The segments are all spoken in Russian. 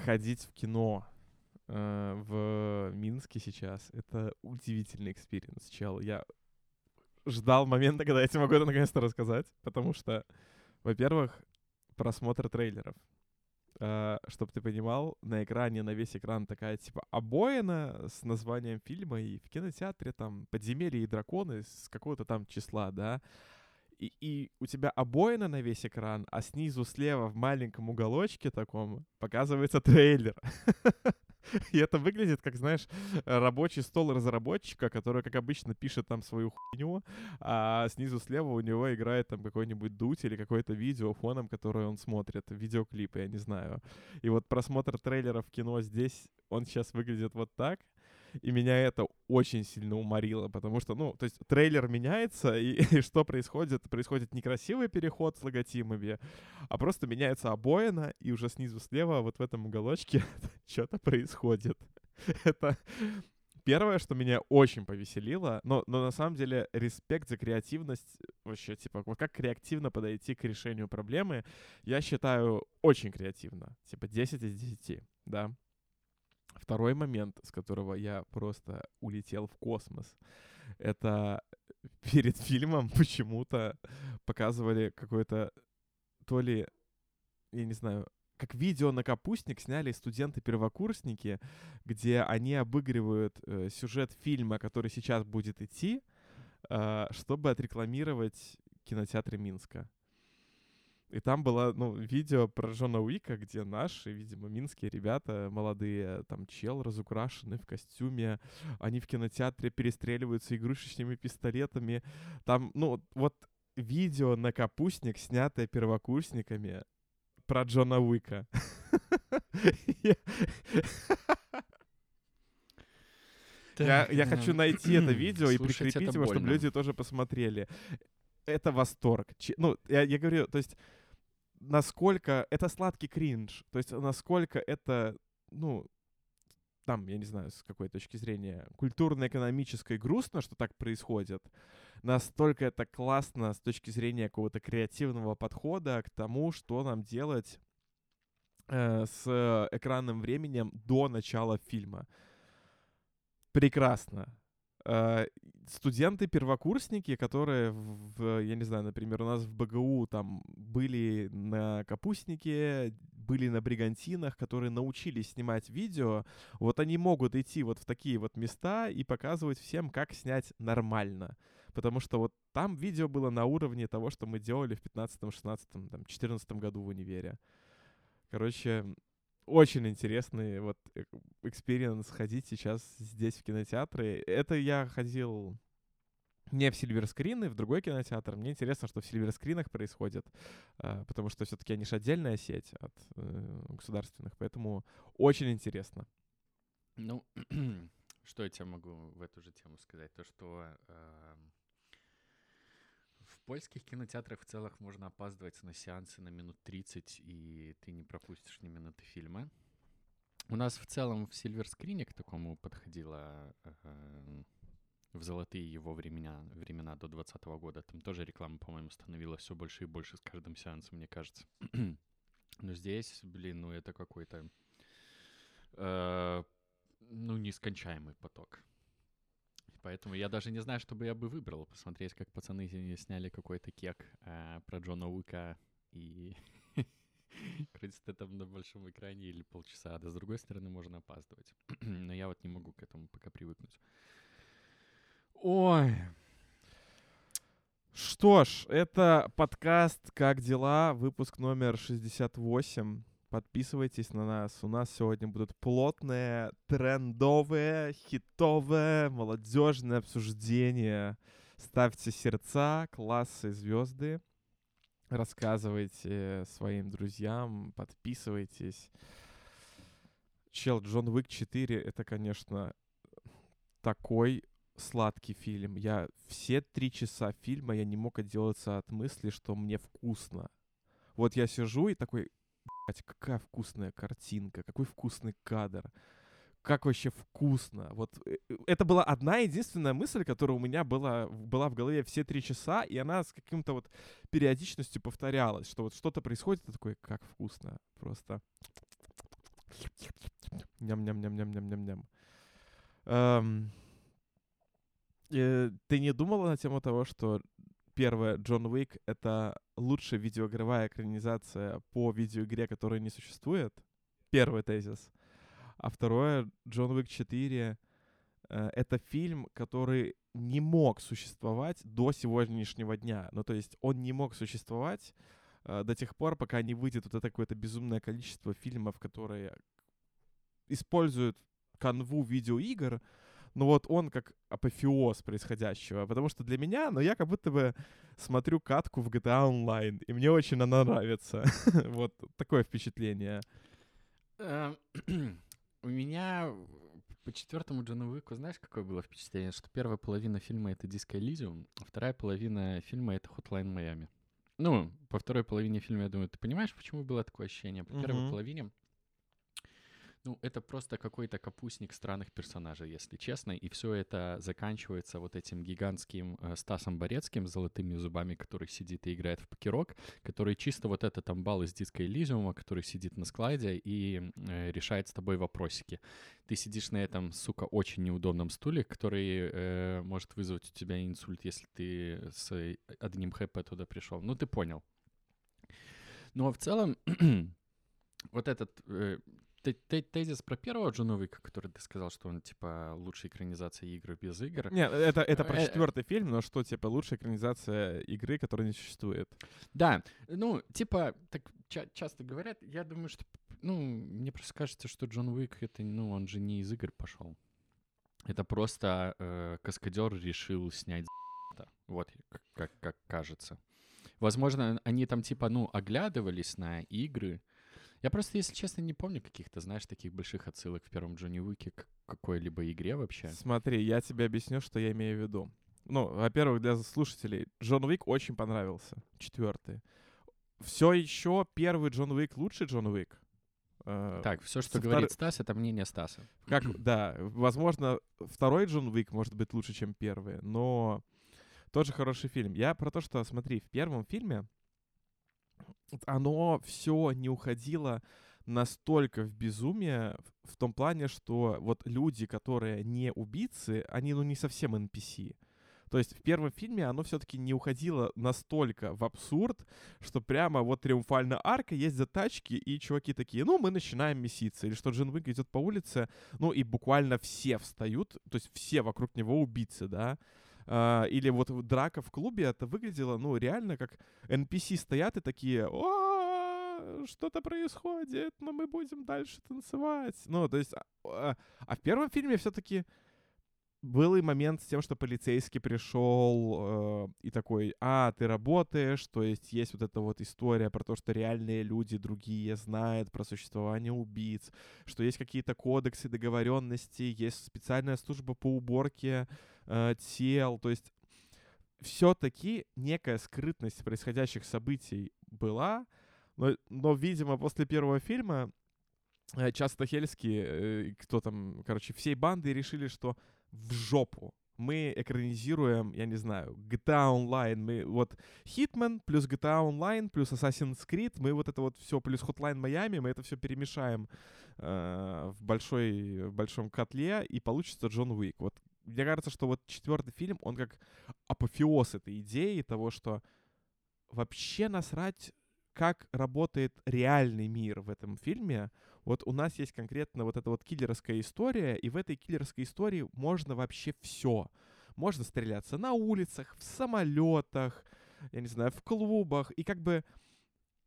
ходить в кино э, в Минске сейчас — это удивительный experience, чел. Я ждал момента, когда я тебе могу это наконец-то рассказать, потому что, во-первых, просмотр трейлеров. Э, чтобы ты понимал, на экране, на весь экран такая, типа, обоина с названием фильма, и в кинотеатре там «Подземелье и драконы» с какого-то там числа, да, и, и у тебя обоина на весь экран, а снизу слева в маленьком уголочке таком показывается трейлер. И это выглядит, как, знаешь, рабочий стол разработчика, который, как обычно, пишет там свою хуйню, а снизу слева у него играет там какой-нибудь дуть или какое-то видео фоном, которое он смотрит, видеоклипы, я не знаю. И вот просмотр трейлера в кино здесь, он сейчас выглядит вот так, и меня это очень сильно уморило, потому что, ну, то есть трейлер меняется, и, и что происходит? Происходит некрасивый переход с логотипами, а просто меняется обоина, и уже снизу слева вот в этом уголочке что-то происходит. это первое, что меня очень повеселило, но, но на самом деле респект за креативность, вообще, типа, вот как креативно подойти к решению проблемы, я считаю очень креативно, типа 10 из 10, да. Второй момент, с которого я просто улетел в космос, это перед фильмом почему-то показывали какое-то то ли, я не знаю, как видео на капустник сняли студенты-первокурсники, где они обыгрывают э, сюжет фильма, который сейчас будет идти, э, чтобы отрекламировать кинотеатры Минска. И там было, ну, видео про Джона Уика, где наши, видимо, минские ребята, молодые, там, чел разукрашены в костюме, они в кинотеатре перестреливаются игрушечными пистолетами. Там, ну, вот видео на капустник, снятое первокурсниками про Джона Уика. Я, я хочу найти это видео и прикрепить его, чтобы люди тоже посмотрели. Это восторг. Ну, я, я говорю, то есть насколько это сладкий кринж, то есть насколько это, ну, там, я не знаю, с какой точки зрения, культурно-экономической грустно, что так происходит, настолько это классно с точки зрения какого-то креативного подхода к тому, что нам делать э, с экранным временем до начала фильма. Прекрасно. Э, студенты-первокурсники, которые, в, я не знаю, например, у нас в БГУ там были на капустнике, были на бригантинах, которые научились снимать видео, вот они могут идти вот в такие вот места и показывать всем, как снять нормально. Потому что вот там видео было на уровне того, что мы делали в 15 16 там, 14 году в универе. Короче, очень интересный вот э, experience ходить сейчас здесь в кинотеатры. Это я ходил не в Silver Screen'ы, в другой кинотеатр. Мне интересно, что в Silver Screen'ах происходит, а, потому что все-таки они же отдельная сеть от э, государственных, поэтому очень интересно. Ну, что я тебе могу в эту же тему сказать? То, что польских кинотеатрах в целом можно опаздывать на сеансы на минут 30, и ты не пропустишь ни минуты фильма. У нас в целом в Сильверскрине к такому подходило э, в золотые его времена, времена до 2020 года. Там тоже реклама, по-моему, становилась все больше и больше с каждым сеансом, мне кажется. Но здесь, блин, ну это какой-то, э, ну, нескончаемый поток. Поэтому я даже не знаю, что бы я бы выбрал. Посмотреть, как пацаны сняли какой-то кек э, про Джона Уика и крутится там на большом экране или полчаса. Да с другой стороны, можно опаздывать. Но я вот не могу к этому пока привыкнуть. Ой. Что ж, это подкаст «Как дела?» Выпуск номер 68. Подписывайтесь на нас. У нас сегодня будут плотные, трендовые, хитовые, молодежные обсуждения. Ставьте сердца, классы, звезды. Рассказывайте своим друзьям, подписывайтесь. Чел, Джон Уик 4 — это, конечно, такой сладкий фильм. Я все три часа фильма я не мог отделаться от мысли, что мне вкусно. Вот я сижу и такой, какая вкусная картинка, какой вкусный кадр. Как вообще вкусно. Вот э, э, это была одна единственная мысль, которая у меня была, была в голове все три часа, и она с каким-то вот периодичностью повторялась, что вот что-то происходит, и такой, как вкусно. Просто Ням-ням-ням-ням-ням-ням-ням. Эм, э, ты не думала на тему того, что первое, Джон Уик — это лучшая видеоигровая экранизация по видеоигре, которая не существует? Первый тезис. А второе, Джон Уик 4 э, — это фильм, который не мог существовать до сегодняшнего дня. Ну, то есть он не мог существовать э, до тех пор, пока не выйдет вот это какое-то безумное количество фильмов, которые используют канву видеоигр, но вот он как апофеоз происходящего. Потому что для меня, ну, я как будто бы смотрю катку в GTA Online, и мне очень она нравится. вот такое впечатление. Эм, у меня по четвертому Джону Уику, знаешь, какое было впечатление? Что первая половина фильма — это Диско Элизиум, а вторая половина фильма — это Hotline Майами. Ну, по второй половине фильма, я думаю, ты понимаешь, почему было такое ощущение? По первой половине ну, это просто какой-то капустник странных персонажей, если честно, и все это заканчивается вот этим гигантским э, Стасом Борецким с золотыми зубами, который сидит и играет в покерок, который чисто вот этот амбал из диска Элизиума, который сидит на складе и э, решает с тобой вопросики. Ты сидишь на этом, сука, очень неудобном стуле, который э, может вызвать у тебя инсульт, если ты с одним ХП туда пришел. Ну, ты понял. Ну, а в целом, вот этот э, тезис про первого Джона Уика, который ты сказал, что он, типа, лучшая экранизация игры без игр. Нет, это, это про э, четвертый фильм, но что, типа, лучшая экранизация игры, которая не существует. Да, ну, типа, так ча- часто говорят, я думаю, что, ну, мне просто кажется, что Джон Уик, это, ну, он же не из игр пошел. Это просто э, каскадер решил снять вот, как, как кажется. Возможно, они там, типа, ну, оглядывались на игры, я просто, если честно, не помню каких-то, знаешь, таких больших отсылок в первом Джонни Уике к какой-либо игре вообще. Смотри, я тебе объясню, что я имею в виду. Ну, во-первых, для слушателей, Джон Уик очень понравился. Четвертый. Все еще первый Джон Уик лучший Джон Уик. Э, так, все, что Втор... говорит Стас, это мнение Стаса. Как, да, возможно, второй Джон Уик может быть лучше, чем первый, но тоже хороший фильм. Я про то, что, смотри, в первом фильме оно все не уходило настолько в безумие в том плане, что вот люди, которые не убийцы, они ну не совсем NPC. То есть в первом фильме оно все-таки не уходило настолько в абсурд, что прямо вот триумфальная арка, за тачки, и чуваки такие, ну, мы начинаем меситься. Или что Джин Уик идет по улице, ну, и буквально все встают, то есть все вокруг него убийцы, да. Uh, или вот драка в клубе, это выглядело, ну, реально как NPC стоят и такие, о, что-то происходит, но мы будем дальше танцевать. Ну, то есть, а, а в первом фильме все-таки был и момент с тем, что полицейский пришел э, и такой, а, ты работаешь, то есть есть вот эта вот история про то, что реальные люди другие знают про существование убийц, что есть какие-то кодексы договоренности, есть специальная служба по уборке э, тел, то есть все-таки некая скрытность происходящих событий была, но, но видимо, после первого фильма э, часто Хельский, э, кто там, короче, всей банды решили, что в жопу. Мы экранизируем, я не знаю, GTA Online. Мы вот Hitman плюс GTA Online плюс Assassin's Creed. Мы вот это вот все плюс Hotline Miami. Мы это все перемешаем э, в большой в большом котле и получится Джон Уик. Вот мне кажется, что вот четвертый фильм, он как апофеоз этой идеи того, что вообще насрать, как работает реальный мир в этом фильме. Вот у нас есть конкретно вот эта вот киллерская история, и в этой киллерской истории можно вообще все. Можно стреляться на улицах, в самолетах, я не знаю, в клубах, и как бы...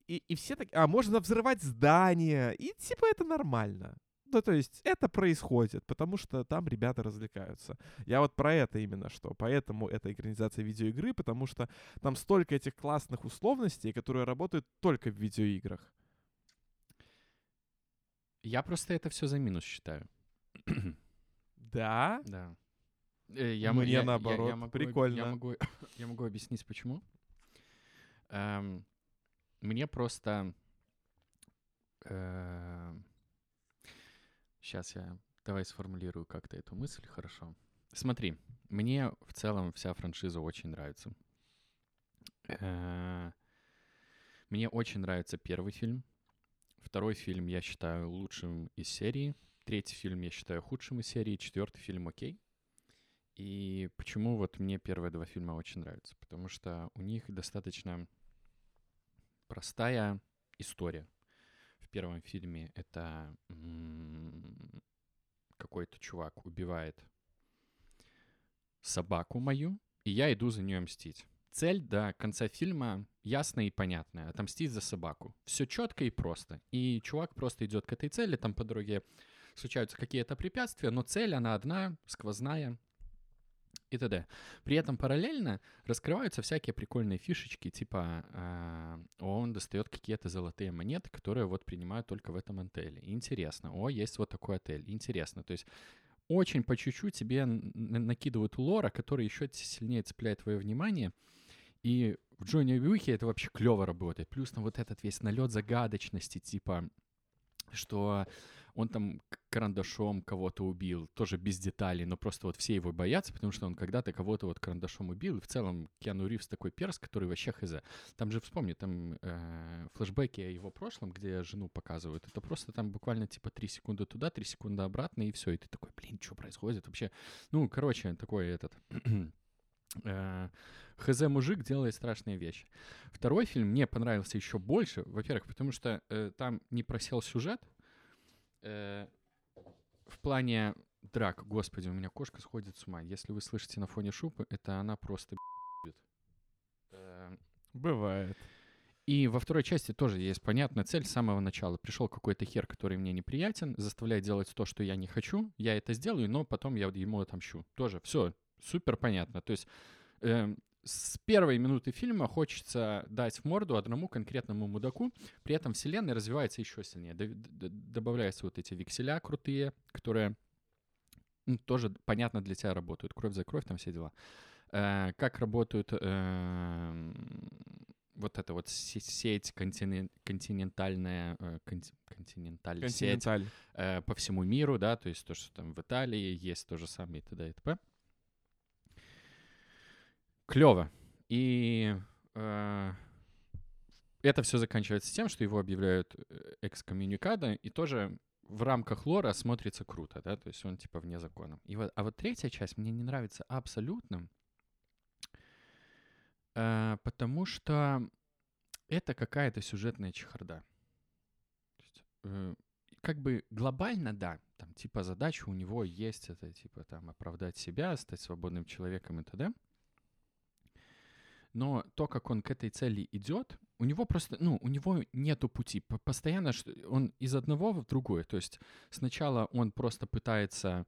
И, и все так... А можно взрывать здания, и типа это нормально. Ну, то есть это происходит, потому что там ребята развлекаются. Я вот про это именно что. Поэтому это экранизация видеоигры, потому что там столько этих классных условностей, которые работают только в видеоиграх. Я просто это все за минус считаю. Да? Да. Э, я, Мне я, наоборот, я, я могу, прикольно. Я могу, я могу объяснить, почему. Эм, мне просто... Э, сейчас я... Давай сформулирую как-то эту мысль хорошо. Смотри, мне в целом вся франшиза очень нравится. Э, мне очень нравится первый фильм. Второй фильм я считаю лучшим из серии. третий фильм я считаю худшим из серии, четвертый фильм окей. И почему вот мне первые два фильма очень нравятся? Потому что у них достаточно простая история. Первом фильме это какой-то чувак убивает собаку мою, и я иду за нее мстить. Цель до конца фильма ясная и понятная. Отомстить за собаку. Все четко и просто. И чувак просто идет к этой цели. Там по дороге случаются какие-то препятствия, но цель, она одна, сквозная и т.д. При этом параллельно раскрываются всякие прикольные фишечки, типа э, он достает какие-то золотые монеты, которые вот принимают только в этом отеле. Интересно. О, есть вот такой отель. Интересно. То есть очень по чуть-чуть тебе накидывают лора, который еще сильнее цепляет твое внимание. И в Джонни Уихе это вообще клево работает. Плюс там вот этот весь налет загадочности, типа, что он там карандашом кого-то убил, тоже без деталей, но просто вот все его боятся, потому что он когда-то кого-то вот карандашом убил. В целом Киану Ривз такой перс, который вообще хз. Там же, вспомни, там э, флешбеки о его прошлом, где жену показывают. Это просто там буквально типа три секунды туда, три секунды обратно, и все. И ты такой, блин, что происходит вообще? Ну, короче, такой этот... Э, ХЗ мужик делает страшные вещи. Второй фильм мне понравился еще больше, во-первых, потому что э, там не просел сюжет, э, в плане драк, господи, у меня кошка сходит с ума. Если вы слышите на фоне шупы, это она просто э, Бывает. И во второй части тоже есть понятная цель с самого начала. Пришел какой-то хер, который мне неприятен, заставляет делать то, что я не хочу. Я это сделаю, но потом я ему отомщу. Тоже все супер понятно. То есть э, с первой минуты фильма хочется дать в морду одному конкретному мудаку, при этом вселенная развивается еще сильнее. Добавляются вот эти векселя крутые, которые ну, тоже понятно для тебя работают. Кровь за кровь, там все дела. Э, как работают э, вот эта вот сеть континен, континентальная, э, конти, континенталь, сеть э, по всему миру, да, то есть то, что там в Италии есть то же самое и т.д. и т.п клево. И э, это все заканчивается тем, что его объявляют э, экскоммуникадо, и тоже в рамках лора смотрится круто, да, то есть он типа вне закона. И вот, а вот третья часть мне не нравится абсолютно, э, потому что это какая-то сюжетная чехарда. Э, как бы глобально, да, там типа задача у него есть, это типа там оправдать себя, стать свободным человеком и т.д но то, как он к этой цели идет, у него просто, ну, у него нету пути. Постоянно он из одного в другое. То есть сначала он просто пытается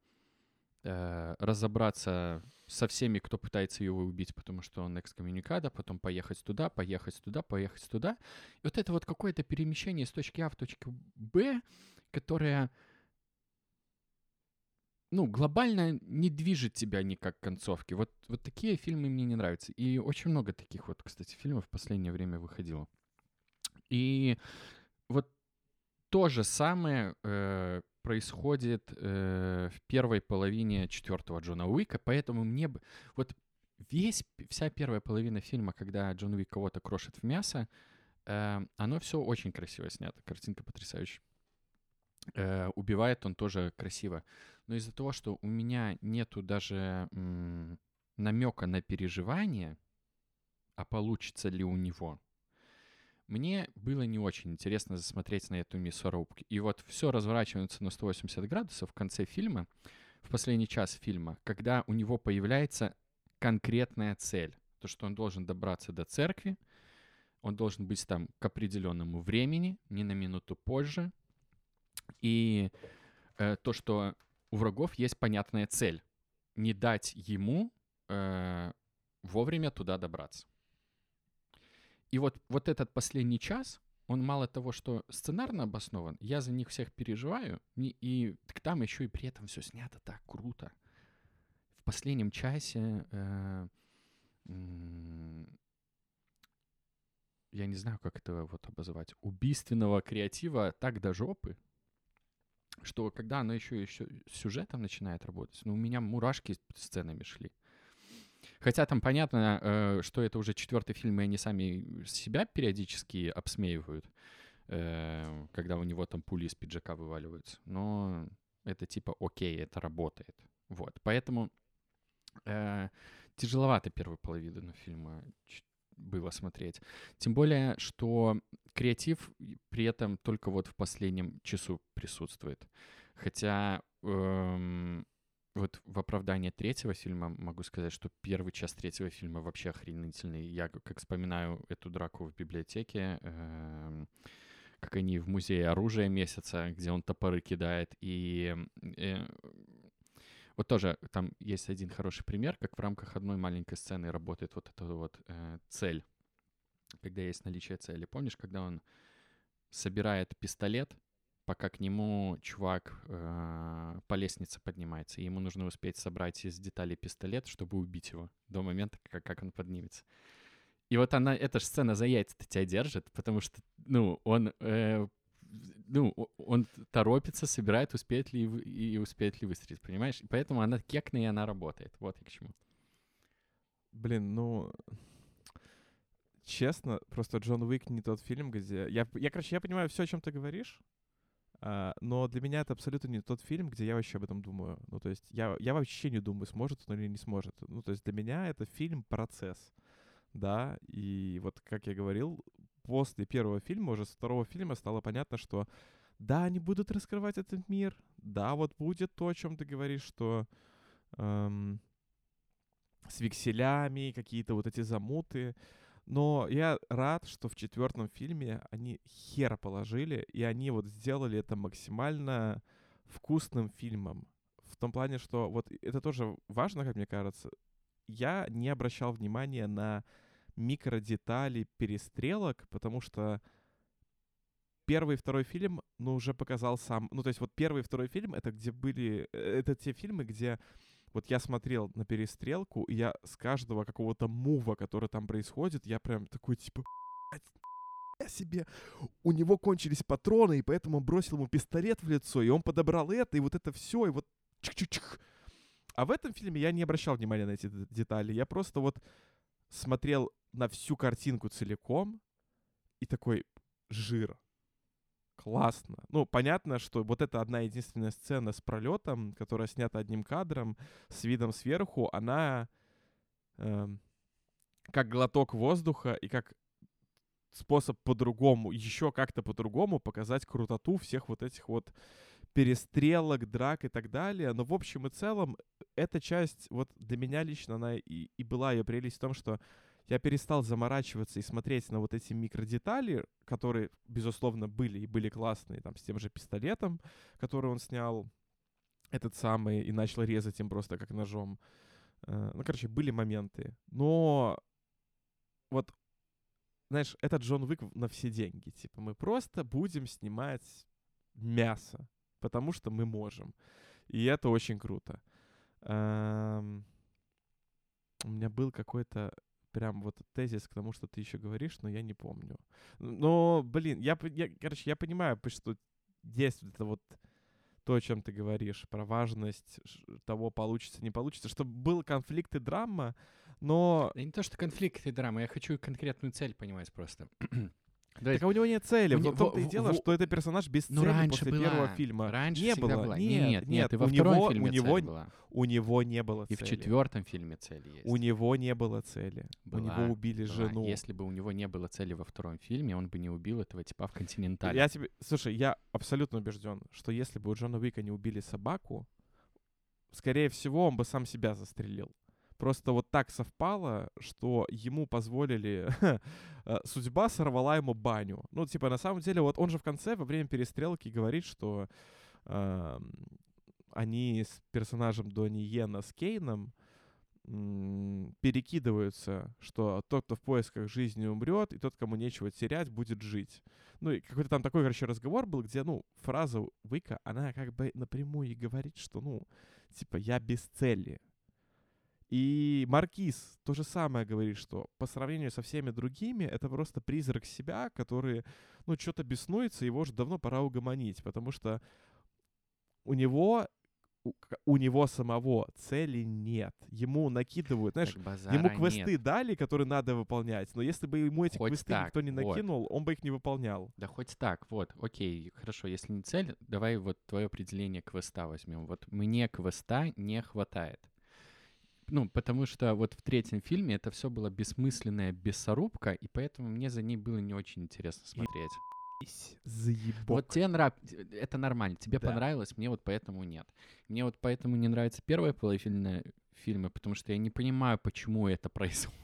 э, разобраться со всеми, кто пытается его убить, потому что он экскоммуникада, потом поехать туда, поехать туда, поехать туда. И вот это вот какое-то перемещение с точки А в точку Б, которое ну, глобально не движет тебя никак к концовке. Вот, вот такие фильмы мне не нравятся. И очень много таких вот, кстати, фильмов в последнее время выходило. И вот то же самое э, происходит э, в первой половине четвертого Джона Уика, поэтому мне бы... Вот весь, вся первая половина фильма, когда Джон Уик кого-то крошит в мясо, э, оно все очень красиво снято, картинка потрясающая. Э, убивает он тоже красиво. Но из-за того, что у меня нету даже м, намека на переживание, а получится ли у него, мне было не очень интересно засмотреть на эту мясорубку. И вот все разворачивается на 180 градусов в конце фильма, в последний час фильма, когда у него появляется конкретная цель. То, что он должен добраться до церкви, он должен быть там к определенному времени, не на минуту позже, и э, то, что у врагов есть понятная цель. Не дать ему э, вовремя туда добраться. И вот, вот этот последний час, он мало того, что сценарно обоснован, я за них всех переживаю, и, и там еще и при этом все снято так круто. В последнем часе э, я не знаю, как это вот обозвать, убийственного креатива так до жопы, что когда оно еще, еще сюжетом начинает работать, ну, у меня мурашки сценами шли. Хотя там понятно, э, что это уже четвертый фильм, и они сами себя периодически обсмеивают, э, когда у него там пули из пиджака вываливаются. Но это типа окей, это работает. Вот, поэтому э, тяжеловато первую половину фильма было смотреть. Тем более, что креатив при этом только вот в последнем часу присутствует. Хотя эм, вот в оправдании третьего фильма могу сказать, что первый час третьего фильма вообще охренительный. Я как вспоминаю эту драку в библиотеке, э, как они в музее оружия месяца, где он топоры кидает, и э, вот тоже там есть один хороший пример, как в рамках одной маленькой сцены работает вот эта вот э, цель, когда есть наличие цели. Помнишь, когда он собирает пистолет, пока к нему чувак э, по лестнице поднимается, и ему нужно успеть собрать из деталей пистолет, чтобы убить его до момента, как, как он поднимется. И вот она, эта же сцена за яйца тебя держит, потому что, ну, он, э, ну, он торопится, собирает, успеет ли и успеет ли выстрелить, понимаешь? И поэтому она кекная, и она работает. Вот и к чему. Блин, ну, честно, просто Джон Уик не тот фильм, где... Я, я короче, я понимаю все, о чем ты говоришь, Uh, но для меня это абсолютно не тот фильм, где я вообще об этом думаю. Ну, то есть я, я вообще не думаю, сможет он или не сможет. Ну, то есть для меня это фильм-процесс, да, и вот, как я говорил, после первого фильма, уже с второго фильма стало понятно, что да, они будут раскрывать этот мир, да, вот будет то, о чем ты говоришь, что эм, с векселями, какие-то вот эти замуты, но я рад, что в четвертом фильме они хер положили, и они вот сделали это максимально вкусным фильмом. В том плане, что вот это тоже важно, как мне кажется. Я не обращал внимания на микродетали перестрелок, потому что первый и второй фильм, ну, уже показал сам... Ну, то есть вот первый и второй фильм — это где были... Э, это те фильмы, где вот я смотрел на перестрелку, и я с каждого какого-то мува, который там происходит, я прям такой, типа, я себе, у него кончились патроны, и поэтому бросил ему пистолет в лицо, и он подобрал это, и вот это все, и вот чик-чик-чик. А в этом фильме я не обращал внимания на эти детали. Я просто вот смотрел на всю картинку целиком и такой жир классно. Ну, понятно, что вот эта одна единственная сцена с пролетом, которая снята одним кадром, с видом сверху, она э, как глоток воздуха и как способ по-другому, еще как-то по-другому показать крутоту всех вот этих вот перестрелок, драк и так далее. Но в общем и целом эта часть, вот для меня лично, она и, и была ее прелесть в том, что я перестал заморачиваться и смотреть на вот эти микродетали, которые, безусловно, были и были классные, там, с тем же пистолетом, который он снял, этот самый, и начал резать им просто как ножом. Э, ну, короче, были моменты. Но вот, знаешь, это Джон Уик на все деньги. Типа, мы просто будем снимать мясо, потому что мы можем. И это очень круто. У меня был какой-то прям вот тезис к тому, что ты еще говоришь, но я не помню. Но, блин, я, я короче, я понимаю, что есть это вот то, о чем ты говоришь, про важность того, получится, не получится, чтобы был конфликт и драма, но... Да не то, что конфликт и драма, я хочу конкретную цель понимать просто. Так а у него нет цели. В том-то и дело, что это персонаж без ну, цели после первого фильма. Раньше не было. Была. Нет, нет, нет. И во втором фильме у него, цель была. У него не было цели. И в четвертом фильме цель есть. У него не было цели. Была, у него убили была. жену. Если бы у него не было цели во втором фильме, он бы не убил этого типа в Континентале. Я тебе... Слушай, я абсолютно убежден, что если бы у Джона Уика не убили собаку, скорее всего, он бы сам себя застрелил. Просто вот так совпало, что ему позволили... Э, судьба сорвала ему баню. Ну, типа, на самом деле, вот он же в конце, во время перестрелки, говорит, что э, они с персонажем Донни Йена с Кейном перекидываются, что тот, кто в поисках жизни умрет, и тот, кому нечего терять, будет жить. Ну, и какой-то там такой, короче, разговор был, где, ну, фраза Вика, она как бы напрямую и говорит, что, ну, типа, я без цели. И Маркиз то же самое говорит, что по сравнению со всеми другими, это просто призрак себя, который, ну, что-то беснуется, его уже давно пора угомонить, потому что у него у, него самого цели нет. Ему накидывают, знаешь, ему квесты нет. дали, которые надо выполнять. Но если бы ему эти Хоть квесты так, никто не вот. накинул, он бы их не выполнял. Да хоть так, вот, окей, хорошо, если не цель, давай вот твое определение квеста возьмем. Вот мне квеста не хватает. Ну, потому что вот в третьем фильме это все было бессмысленная бессорубка, и поэтому мне за ней было не очень интересно смотреть. Заебок. Вот тебе нравится, это нормально, тебе Да. понравилось, мне вот поэтому нет. Мне вот поэтому не нравится первая половина фильма, потому что я не понимаю, почему это происходит.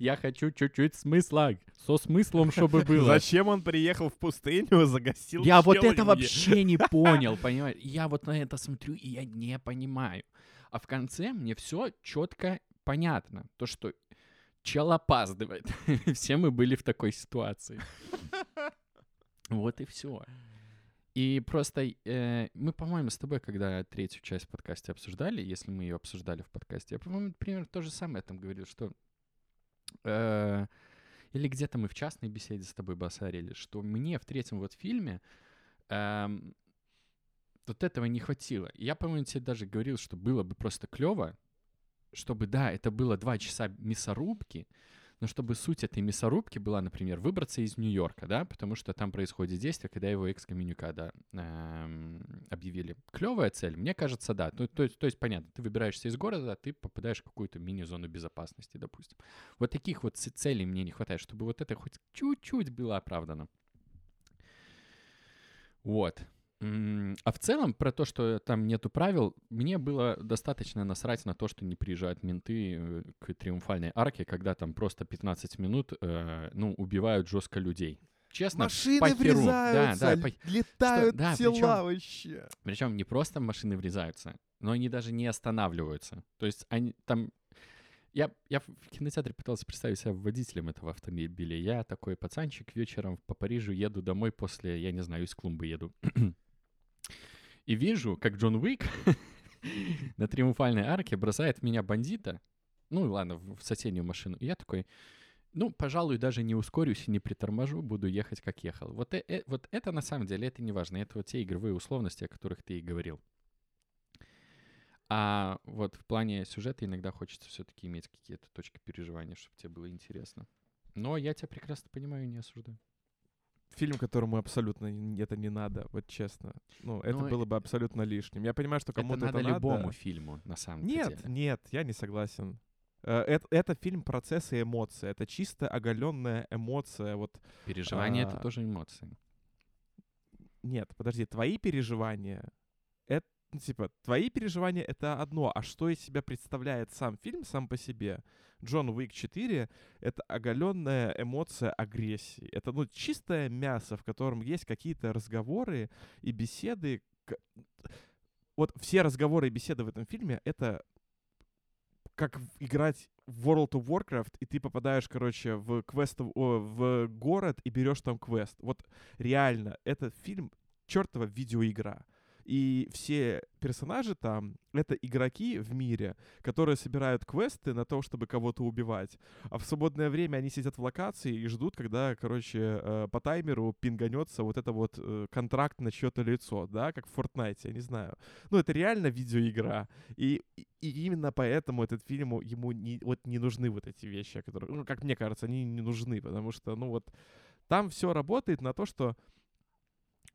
Я хочу чуть-чуть смысла, со смыслом, чтобы было. Зачем он приехал в пустыню, загасил Я вот это вообще не понял, понимаешь? Я вот на это смотрю, и я не понимаю. А в конце мне все четко понятно. То, что чел опаздывает. Все мы были в такой ситуации. Вот и все. И просто э, мы, по-моему, с тобой, когда третью часть подкаста обсуждали, если мы ее обсуждали в подкасте, я, по-моему, примерно то же самое там говорил, что... э, или где-то мы в частной беседе с тобой басарили, что мне в третьем вот фильме эм, вот этого не хватило. Я, по-моему, тебе даже говорил, что было бы просто клево, чтобы, да, это было два часа мясорубки, но чтобы суть этой мясорубки была, например, выбраться из Нью-Йорка, да, потому что там происходит действие, когда его экскоммуникада эм, объявили. Клевая цель, мне кажется, да. То, то, то есть, понятно, ты выбираешься из города, ты попадаешь в какую-то мини-зону безопасности, допустим. Вот таких вот целей мне не хватает, чтобы вот это хоть чуть-чуть было оправдано. Вот. А в целом, про то, что там нету правил, мне было достаточно насрать на то, что не приезжают менты э, к триумфальной арке, когда там просто 15 минут, э, ну, убивают жестко людей. Честно, Машины похеру. врезаются, Да, да, по- летают да, тела причём- вообще. Причем не просто машины врезаются, но они даже не останавливаются. То есть они там... Я, я в кинотеатре пытался представить себя водителем этого автомобиля. Я такой пацанчик вечером по Парижу еду домой после, я не знаю, из клумбы еду. И вижу, как Джон Уик на триумфальной арке бросает в меня бандита. Ну ладно, в соседнюю машину. И я такой, ну, пожалуй, даже не ускорюсь и не приторможу, буду ехать, как ехал. Вот, э- э- вот это на самом деле, это не важно. Это вот те игровые условности, о которых ты и говорил. А вот в плане сюжета иногда хочется все-таки иметь какие-то точки переживания, чтобы тебе было интересно. Но я тебя прекрасно понимаю и не осуждаю. Фильм, которому абсолютно это не надо, вот честно. Ну, это Ну, было бы абсолютно лишним. Я понимаю, что кому-то это это надо любому фильму, на самом Нет, деле. нет, я не согласен. Э, Это, это фильм процесса и эмоции. Это чисто оголенная эмоция. Вот Переживания — это А, тоже эмоции. нет, подожди, твои переживания, это ну, типа твои переживания это одно, а что из себя представляет сам фильм сам по себе? Джон Уик 4 — это оголенная эмоция агрессии. Это ну чистое мясо, в котором есть какие-то разговоры и беседы. Вот все разговоры и беседы в этом фильме — это как играть в World of Warcraft, и ты попадаешь, короче, в квест, в город и берешь там квест. Вот реально, этот фильм чертова видеоигра. И все персонажи там — это игроки в мире, которые собирают квесты на то, чтобы кого-то убивать. А в свободное время они сидят в локации и ждут, когда, короче, э, по таймеру пинганется вот это вот э, контракт на чье-то лицо, да, как в Fortnite, я не знаю. Ну, это реально видеоигра. И, и- именно поэтому этот фильм, ему не, вот не нужны вот эти вещи, которые, ну, как мне кажется, они не нужны, потому что, ну, вот там все работает на то, что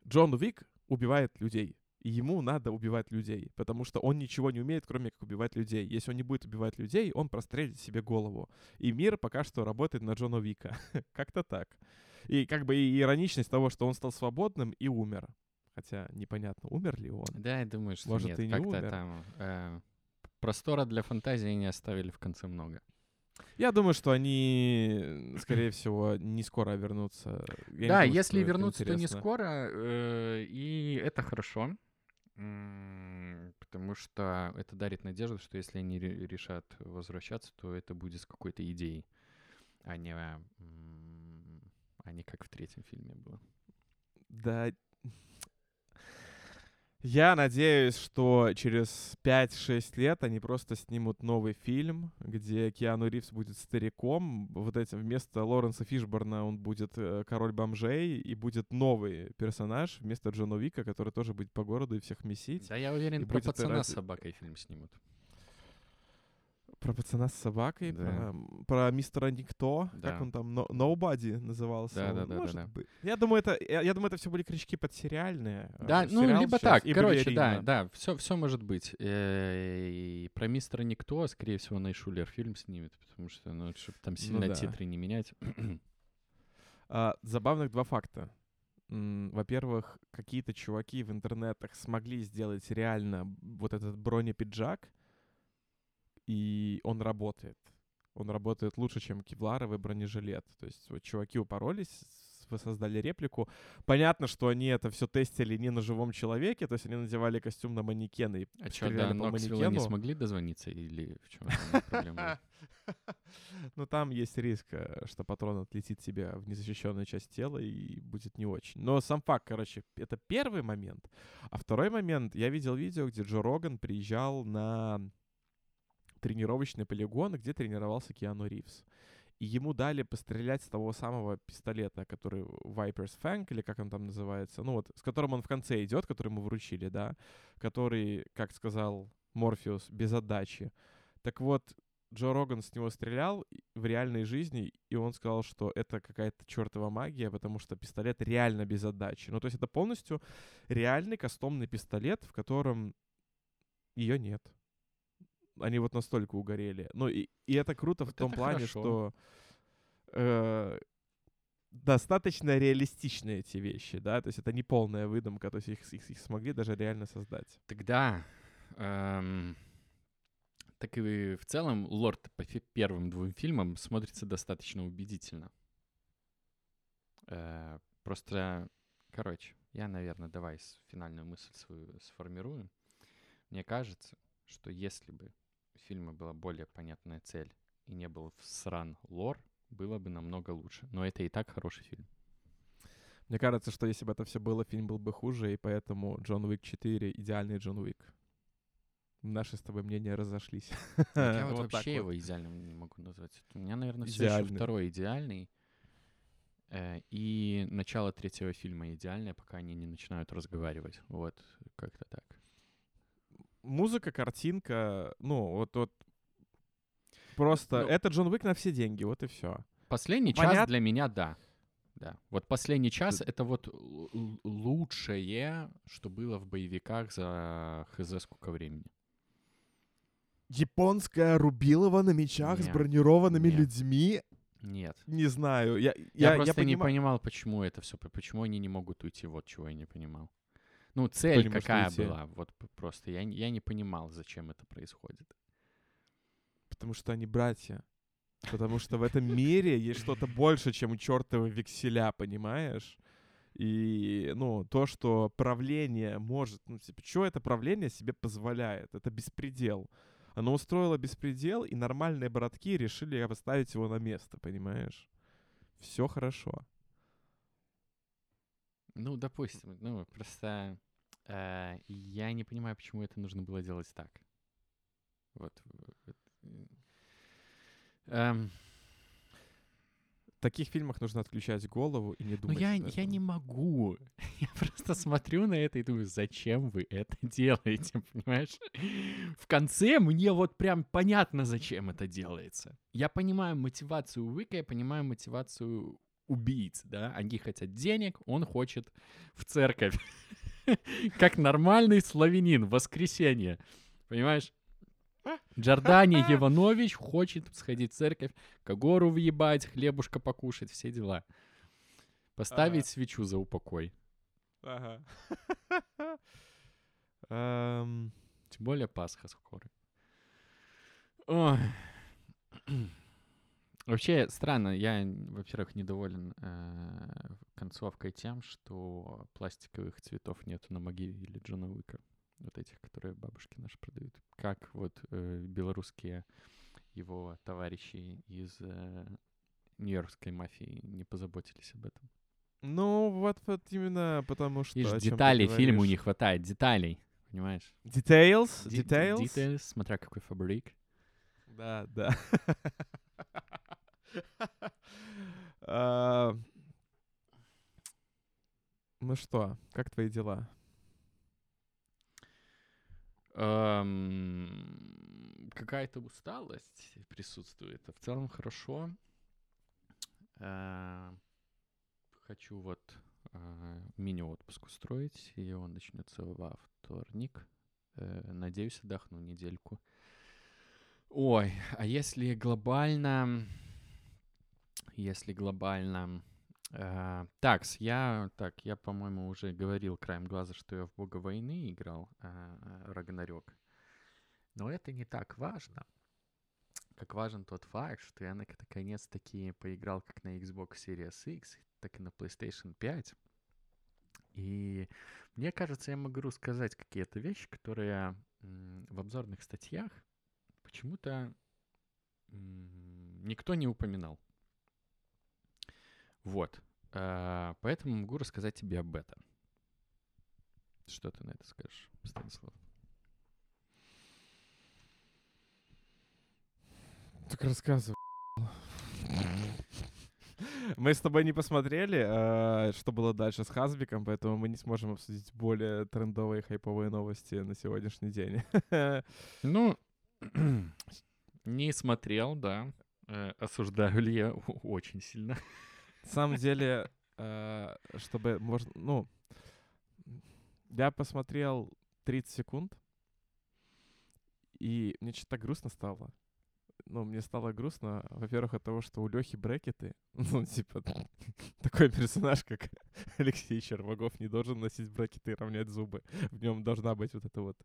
Джон Уик убивает людей. И ему надо убивать людей, потому что он ничего не умеет, кроме как убивать людей. Если он не будет убивать людей, он прострелит себе голову. И мир пока что работает на Джона Вика. Как-то так. И как бы и ироничность того, что он стал свободным и умер. Хотя непонятно, умер ли он. Да, я думаю, что Может, нет. и не умер. там э, простора для фантазии не оставили в конце много. Я думаю, что они, скорее всего, не скоро вернутся. Я да, думаю, если вернуться, то не скоро, э, и это хорошо. Потому что это дарит надежду, что если они ре- решат возвращаться, то это будет с какой-то идеей, а не, а не как в третьем фильме было. Да. Я надеюсь, что через 5-6 лет они просто снимут новый фильм, где Киану Ривз будет стариком. Вот этим вместо Лоренса Фишборна он будет э, король бомжей, и будет новый персонаж вместо Джона Вика, который тоже будет по городу и всех месить. Да, я уверен, про пацана с собакой фильм снимут. Про пацана с собакой, Да. про, про мистера Никто, Да. как он там, No- Nobody назывался. Да, он? да, да, да, Может да. быть. Я думаю, это, я, я думаю, это все были крючки под сериальные. э, Да, ну, сериал либо сейчас так, и короче, да, балерина. да, все, все может быть. Э, И про мистера Никто, скорее всего, Найшулер фильм снимет, потому что, ну, чтобы там сильно да. титры не менять. А, забавных два факта. Во-первых, какие-то чуваки в интернетах смогли сделать реально вот этот бронепиджак, и он работает. Он работает лучше, чем кевларовый бронежилет. То есть вот чуваки упоролись, с- воссоздали реплику. Понятно, что они это все тестили не на живом человеке, то есть они надевали костюм на манекены и А что, до по Ноксвилла не манекену. смогли дозвониться или в чем проблема? Ну, там есть риск, э, что патрон отлетит тебе в незащищенную часть тела и будет не очень. Но сам факт, короче, это первый момент. А второй момент, я видел видео, где Джо Роган приезжал на тренировочный полигон, где тренировался Киану Ривз. И ему дали пострелять с того самого пистолета, который Viper's Fang, или как он там называется, ну вот, с которым он в конце идет, который ему вручили, да, который, как сказал Морфеус, без отдачи. Так вот, Джо Роган с него стрелял в реальной жизни, и он сказал, что это какая-то чертова магия, потому что пистолет реально без отдачи. Ну, то есть это полностью реальный кастомный пистолет, в котором ее нет. Они вот настолько угорели. Ну, и, и это круто в Вот том это плане, хорошо. что э, достаточно реалистичны эти вещи, да, то есть это не полная выдумка, то есть их, их- их смогли даже реально создать. Тогда, эм, так и в целом, Лорд по первым двум фильмам смотрится достаточно убедительно. Э, просто, короче, я, наверное, давай финальную мысль свою сформирую. Мне кажется, что если бы фильма была более понятная цель и не был всран лор, было бы намного лучше. Но это и так хороший фильм. Мне кажется, что если бы это все было, фильм был бы хуже, и поэтому Джон Уик 4 идеальный Джон Уик. Наши с тобой мнения разошлись. Вот Я вот Вот вообще вот. его идеальным не могу назвать. У меня, наверное, все еще Идеальный. второй идеальный. Э, И начало третьего фильма идеальное, пока они не начинают разговаривать. Вот, как-то так. Музыка, картинка, ну, вот, вот просто Ну, это Джон Уик на все деньги, вот и все. Последний час Понят- для меня, да. Да. Вот последний час — это вот лучшее, что было в боевиках за хз сколько времени. Японская рубилова на мечах с Нет, бронированными нет. людьми. Нет. Не знаю. Я, Я, я, просто не понима- понимал, почему это все, почему они не могут уйти, вот чего я не понимал. Ну, цель какая уйти? была, вот просто я, я не понимал, зачем это происходит. Потому что они братья. Потому что в этом мире есть что-то больше, чем чертовы векселя, понимаешь? И, ну, то, что правление может... Ну, типа, что это правление себе позволяет? Это беспредел. Оно устроило беспредел, и нормальные братки решили поставить его на место, понимаешь? Все хорошо. Ну, допустим, ну, просто э, я не понимаю, почему это нужно было делать так. Вот. в- вот, м. Эм, В таких фильмах нужно отключать голову и не ну, думать. я, об я этом. не могу. Я просто смотрю на это и думаю, зачем вы это делаете, понимаешь? В конце мне вот прям понятно, зачем это делается. Я понимаю мотивацию Уика, я понимаю мотивацию убийц, да? Они хотят денег, он хочет в церковь. Как нормальный славянин воскресенье. Понимаешь? Джордани Иванович хочет сходить в церковь, Кагору въебать, хлебушка покушать, все дела. Поставить свечу за упокой. Ага. Эм, Тем более Пасха скоро. Ой. Вообще странно, я, во-первых, недоволен э, концовкой тем, что пластиковых цветов нету на могиле Джона Уика. Вот этих, которые бабушки наши продают. Как вот э, белорусские его товарищи из э, нью-йоркской мафии не позаботились об этом. Ну, вот, вот именно потому что... Видишь, деталей фильму не хватает, деталей, понимаешь? Details? Details? Details, смотря какой фабрик. Да, да. А, Ну что, как твои дела? Эм, Какая-то усталость присутствует, а в целом хорошо. Э, Хочу вот э, мини-отпуск устроить, и он начнется во вторник. Э, Надеюсь, отдохну недельку. Ой, а если глобально... Если глобально... э, такс, я, так, я, по-моему, уже говорил краем глаза, что я в Бога войны играл, э, Рагнарёк. Но это не так важно, как важен тот факт, что я нак- наконец-таки поиграл как на Xbox Series X, так и на PlayStation 5. И мне кажется, я могу сказать какие-то вещи, которые в обзорных статьях почему-то никто не упоминал. Вот. Э, Поэтому могу рассказать тебе об этом. Что ты на это скажешь, Станислав? Так рассказывай. Мы с тобой не посмотрели, а, что было дальше с Хазбиком, поэтому мы не сможем обсудить более трендовые хайповые новости на сегодняшний день. Ну, не смотрел, да. Э, Осуждаю ли я очень сильно. На самом деле, э, чтобы можно, ну, я посмотрел 30 секунд, и мне что-то грустно стало. Ну, мне стало грустно, во-первых, от того, что у Лехи брекеты, ну, типа, такой персонаж, как Алексей Червагов, не должен носить брекеты и равнять зубы. В нем должна быть вот эта вот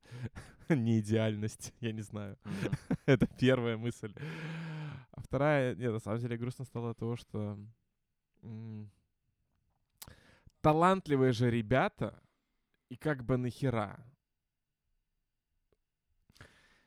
неидеальность, я не знаю. Это первая мысль. А вторая, нет, на самом деле грустно стало от того, что талантливые же ребята, и как бы нахера.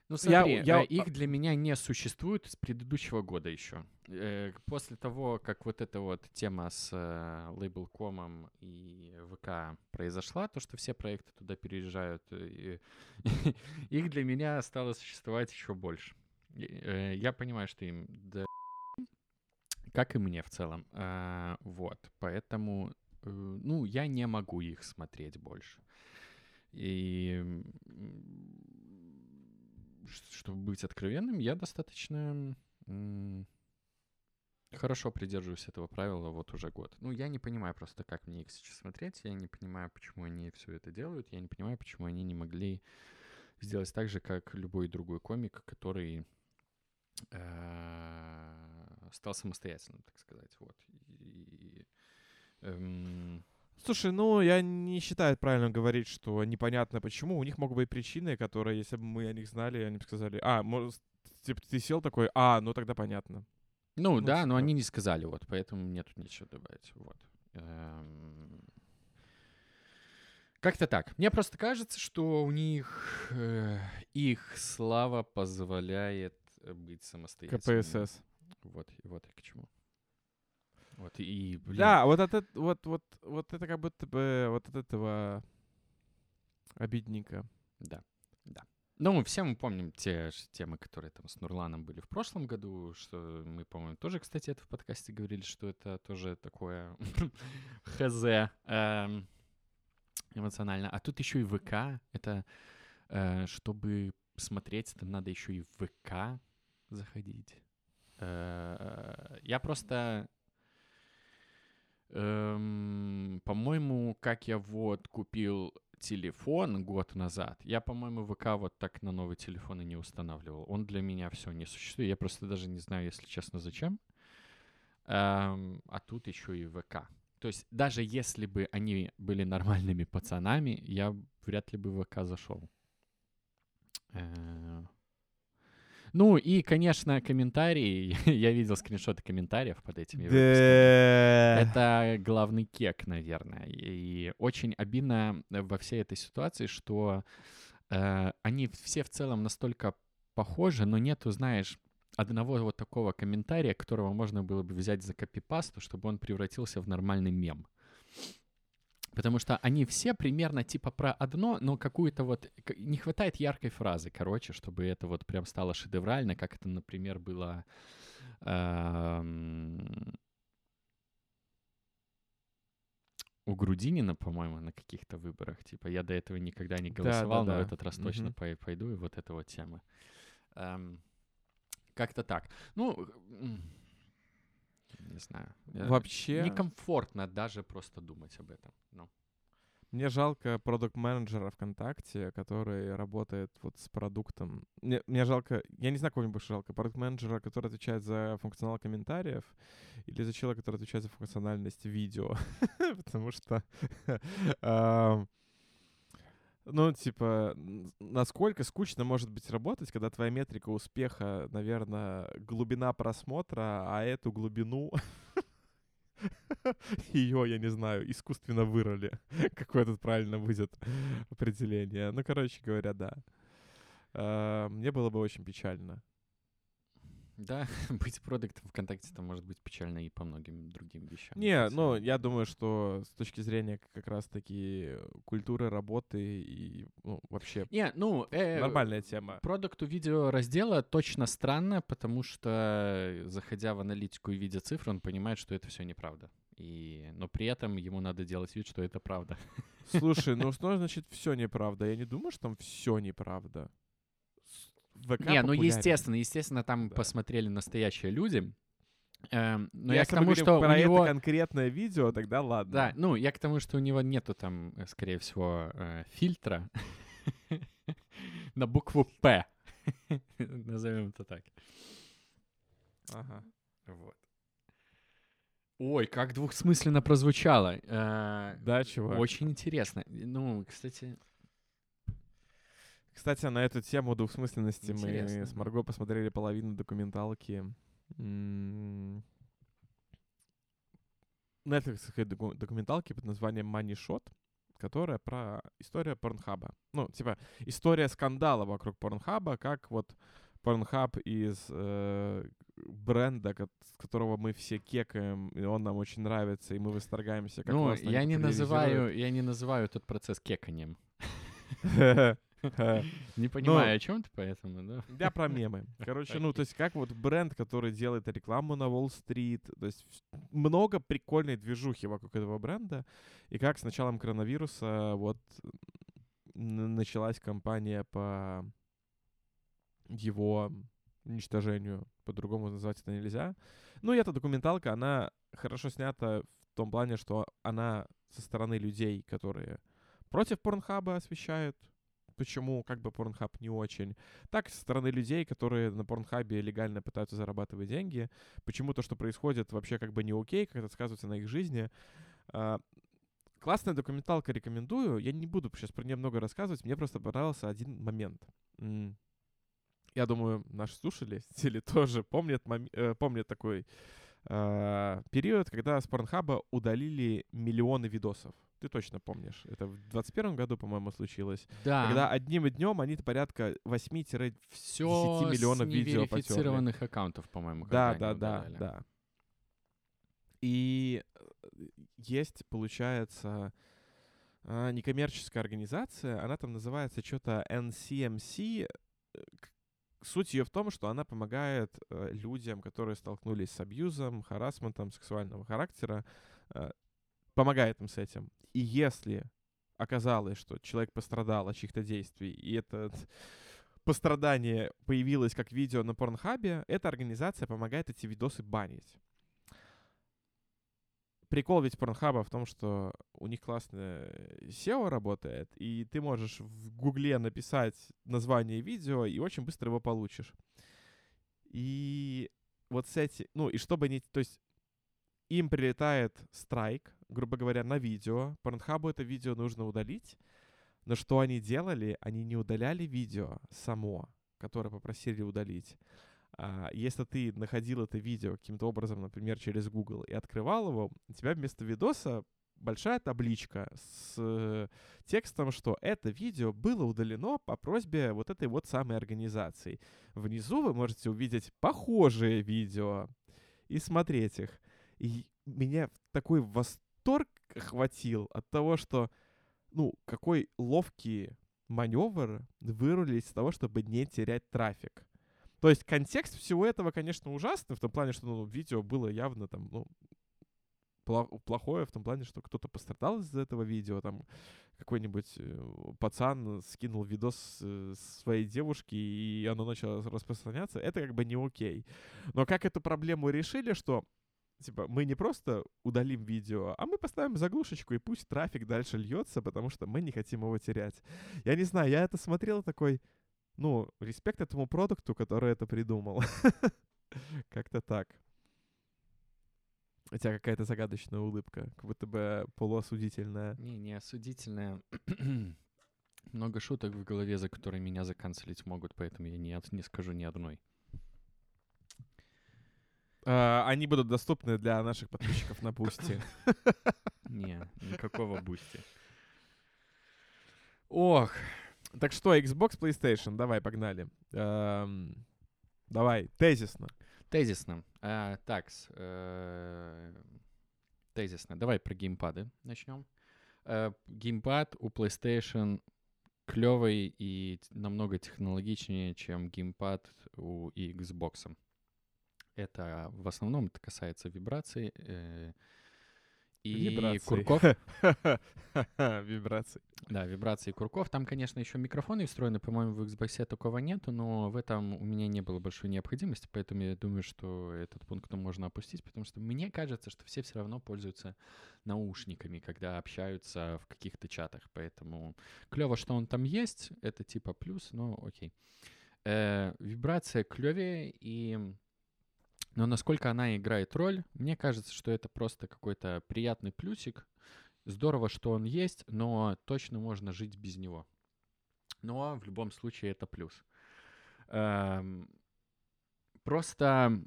Ну Я- смотри, я- э, их для меня не существует с предыдущего года еще. Э, После того, как вот эта вот тема с э, лейблкомом и ВК произошла, то, что все проекты туда переезжают, и- их для меня стало существовать еще больше. Я понимаю, что им да как и мне в целом. А, Вот, поэтому, э, ну, я не могу их смотреть больше. И чтобы быть откровенным, я достаточно хорошо придерживаюсь этого правила вот уже год. Ну, я не понимаю просто, как мне их сейчас смотреть, я не понимаю, почему они все это делают, я не понимаю, почему они не могли сделать так же, как любой другой комик, который э, стал самостоятельным, так сказать. Вот. И, эм, Слушай, ну, я не считаю правильно говорить, что непонятно почему. У них могут быть причины, которые, если бы мы о них знали, они бы сказали, а, может, типа, ты сел такой, а, ну тогда понятно. Ну, Ну, да, но типа- они не сказали, вот, поэтому мне тут нечего добавить. Вот. Эм, Как-то так. Мне просто кажется, что у них э, их слава позволяет э, быть самостоятельными. КПСС. Вот, и вот и к чему. Вот, и, блин, Да, вот это, вот, вот, вот это как будто бы вот от этого обидненько. Да, да. Ну, все мы помним те же темы, которые там с Нурланом были в прошлом году, что мы, по-моему, тоже, кстати, это в подкасте говорили, что это тоже такое хз эм, эмоционально. А тут еще и ВК. Это э, чтобы смотреть, там надо еще и в ВК заходить. Э, Я просто Эм, по-моему, как я вот купил телефон год назад, я, по-моему, ВК вот так на новый телефон и не устанавливал. Он для меня все не существует. Я просто даже не знаю, если честно, зачем. Эм, а тут еще и ВК. То есть даже если бы они были нормальными пацанами, я вряд ли бы в ВК зашел. Э, Ну и, конечно, комментарии. Я видел скриншоты комментариев под этими выпусками. Это главный кек, наверное. И очень обидно во всей этой ситуации, что э, они все в целом настолько похожи, но нету, знаешь, одного вот такого комментария, которого можно было бы взять за копипасту, чтобы он превратился в нормальный мем. Потому что они все примерно типа про одно, но какую-то вот... Не хватает яркой фразы, короче, чтобы это вот прям стало шедеврально, как это, например, было... эм, У Грудинина, по-моему, на каких-то выборах. Типа, я до этого никогда не Да, голосовал, но да, в да. этот раз точно Мгм. пой- пойду, и вот эта вот тема. Эм, Как-то так. Ну, не знаю. Э, Вообще, Некомфортно даже просто думать об этом. Мне жалко продукт-менеджера ВКонтакте, который работает вот с продуктом. Мне, мне жалко, я не знаю, кого мне больше жалко, продукт-менеджера, который отвечает за функционал комментариев, или за человека, который отвечает за функциональность видео. Потому что, ну, типа, насколько скучно может быть работать, когда твоя метрика успеха, наверное, глубина просмотра, а эту глубину ее, я не знаю, искусственно вырыли. Какое тут правильно будет определение. Ну, короче говоря, да. А, Мне было бы очень печально. Да, быть продуктом ВКонтакте это может быть печально и по многим другим вещам. Не, ну, я думаю, что с точки зрения как раз-таки культуры работы и ну, вообще Не, ну, э, нормальная тема. Продукту видео раздела точно странно, потому что, заходя в аналитику и видя цифры, он понимает, что это все неправда. И, но при этом ему надо делать вид, что это правда. Слушай, ну что значит все неправда? Я не думаю, что там все неправда. ВК Не, ну естественно, естественно, там Да. посмотрели настоящие люди. Эм, но я к Если мы тому, что про у него... это конкретное видео, тогда ладно. Да, ну, я к тому, что у него нету там, э, скорее всего, э, фильтра на букву «П». Назовем это так. Ага. Вот. Ой, как двухсмысленно прозвучало. Э, Да, чувак. Очень интересно. Ну, кстати, Кстати, на эту тему двухсмысленности мы Интересно. с Марго посмотрели половину документалки. Netflix доку- документалки под названием Money Shot, которая про историю Порнхаба. Ну, типа, история скандала вокруг Порнхаба, как вот Порнхаб из э, бренда, с которого мы все кекаем, и он нам очень нравится, и мы восторгаемся, как ну, я не называю, я не называю этот процесс кеканием. Не понимаю, о чем ты поэтому, да? Я про мемы. Короче, ну, то есть как вот бренд, который делает рекламу на Уолл-стрит, то есть много прикольной движухи вокруг этого бренда, и как с началом коронавируса вот началась кампания по его уничтожению, по-другому назвать это нельзя. Ну и эта документалка, она хорошо снята в том плане, что она со стороны людей, которые против Порнхаба освещают, почему как бы Порнхаб не очень, так со стороны людей, которые на Порнхабе легально пытаются зарабатывать деньги, почему то, что происходит, вообще как бы не окей, как это сказывается на их жизни. А, Классная документалка, рекомендую. Я не буду сейчас про нее много рассказывать, мне просто понравился один момент. Я думаю, наши слушатели тоже помнят, моми- э, помнят такой а, период, когда с Порнхаба удалили миллионы видосов. Ты точно помнишь. Это в 21 году, по-моему, случилось. Да. Когда одним днем они порядка 8 все 10 миллионов с видео неверифицированных аккаунтов, по-моему, Да, да, да, да. И э, есть, получается, а, некоммерческая организация, она там называется что-то NCMC. Э, Суть ее в том, что она помогает э, людям, которые столкнулись с абьюзом, харасментом сексуального характера, помогает им с этим. И если оказалось, что человек пострадал от чьих-то действий, и это пострадание появилось как видео на Порнхабе, эта организация помогает эти видосы банить. Прикол ведь Порнхаба в том, что у них классное SEO работает, и ты можешь в Гугле написать название видео, и очень быстро его получишь. И вот с эти, ну, и чтобы не, то есть им прилетает страйк, грубо говоря, на видео. Порнхабу это видео нужно удалить. Но что они делали? Они не удаляли видео само, которое попросили удалить. А, если ты находил это видео каким-то образом, например, через Google, и открывал его, у тебя вместо видоса большая табличка с э, текстом, что это видео было удалено по просьбе вот этой вот самой организации. Внизу вы можете увидеть похожие видео и смотреть их. И меня такой восторг охватил от того, что, ну, какой ловкий маневр вырулить с того, чтобы не терять трафик. То есть контекст всего этого, конечно, ужасный, в том плане, что ну, видео было явно там, ну, плохое в том плане, что кто-то пострадал из-за этого видео, там какой-нибудь э, пацан скинул видос э, своей девушки, и оно начало распространяться, это как бы не окей. Но как эту проблему решили, что типа, мы не просто удалим видео, а мы поставим заглушечку, и пусть трафик дальше льется, потому что мы не хотим его терять. Я не знаю, я это смотрел такой, ну, респект этому продукту, который это придумал. Как-то так. У тебя какая-то загадочная улыбка, как будто бы полуосудительная. Не, не осудительная. Много шуток в голове, за которые меня за cancel'ить могут, поэтому я не, не скажу ни одной. Э, они будут доступны для наших подписчиков на Бусти. Не, никакого Бусти. Ох. Так что, Xbox, PlayStation, давай, погнали. Э, давай, тезисно. Тезисно. А, так, э, тезисно. Давай про геймпады начнем. Э, геймпад у PlayStation клевый и намного технологичнее, чем геймпад у Xbox. Это в основном это касается вибраций э, и вибрации. курков. Вибрации. Да, вибрации курков. Там, конечно, еще микрофоны встроены. По-моему, в Xbox такого нету, но в этом у меня не было большой необходимости, поэтому я думаю, что этот пункт можно опустить, потому что мне кажется, что все все равно пользуются наушниками, когда общаются в каких-то чатах. Поэтому клево, что он там есть. Это типа плюс, но окей. Э, вибрация клевее и но насколько она играет роль, мне кажется, что это просто какой-то приятный плюсик. Здорово, что он есть, но точно можно жить без него. Но в любом случае это плюс. Эм, просто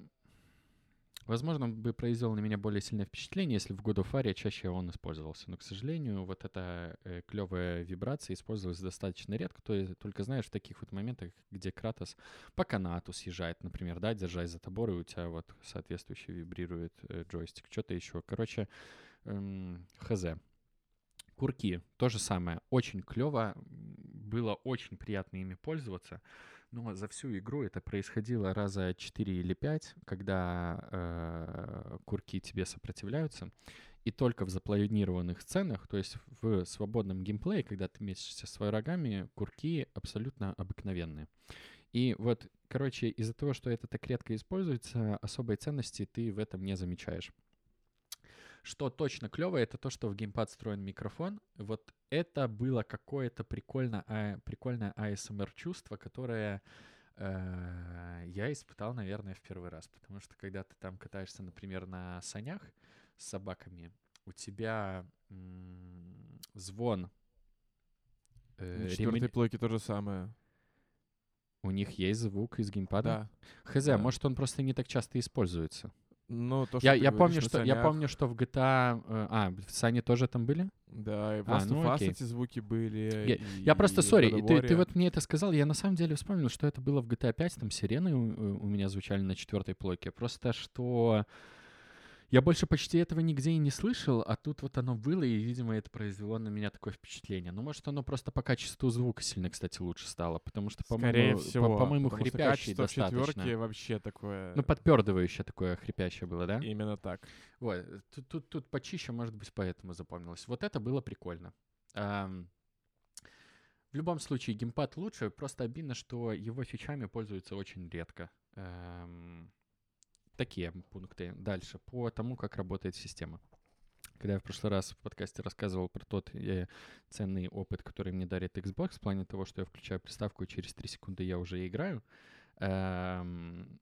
Возможно, бы произвел на меня более сильное впечатление, если в God of чаще он использовался. Но, к сожалению, вот эта э, клевая вибрация использовалась достаточно редко. То есть только знаешь в таких вот моментах, где Кратос по канату съезжает, например, да, держась за тобор, и у тебя вот соответствующе вибрирует э, джойстик. Что-то еще. Короче, эм, хз. Курки, то же самое. Очень клево. Было очень приятно ими пользоваться. Но за всю игру это происходило раза 4 или 5, когда э, курки тебе сопротивляются. И только в запланированных сценах, то есть в свободном геймплее, когда ты месишься с врагами, курки абсолютно обыкновенные. И вот, короче, из-за того, что это так редко используется, особой ценности ты в этом не замечаешь. Что точно клево, это то, что в геймпад встроен микрофон. Вот это было какое-то прикольно, а, прикольное ASMR-чувство, которое э, я испытал, наверное, в первый раз. Потому что когда ты там катаешься, например, на санях с собаками, у тебя м- звон. Э, четвертой ремень... плойки то же самое. У них есть звук из геймпада? Да. Хз, да. может, он просто не так часто используется. Ну, то, что я, я помню, что я помню, что в GTA, э, а, в Сане тоже там были? Да, и в Last а, ну, of Us эти звуки были. Я, и, я просто, сори, ты, ты вот мне это сказал, я на самом деле вспомнил, что это было в GTA 5, там сирены у, у меня звучали на четвертой плойке. Просто что я больше почти этого нигде и не слышал, а тут вот оно было, и, видимо, это произвело на меня такое впечатление. Ну, может, оно просто по качеству звука сильно, кстати, лучше стало, потому что, по-моему, по- моему хрипящий достаточно. вообще такое... Ну, подпердывающее такое хрипящее было, да? Именно так. Вот, тут, тут, тут почище, может быть, поэтому запомнилось. Вот это было прикольно. Um, в любом случае, геймпад лучше, просто обидно, что его фичами пользуются очень редко. Um, такие пункты дальше по тому, как работает система. Когда я в прошлый раз в подкасте рассказывал про тот э, ценный опыт, который мне дарит Xbox, в плане того, что я включаю приставку, и через 3 секунды я уже играю, эм,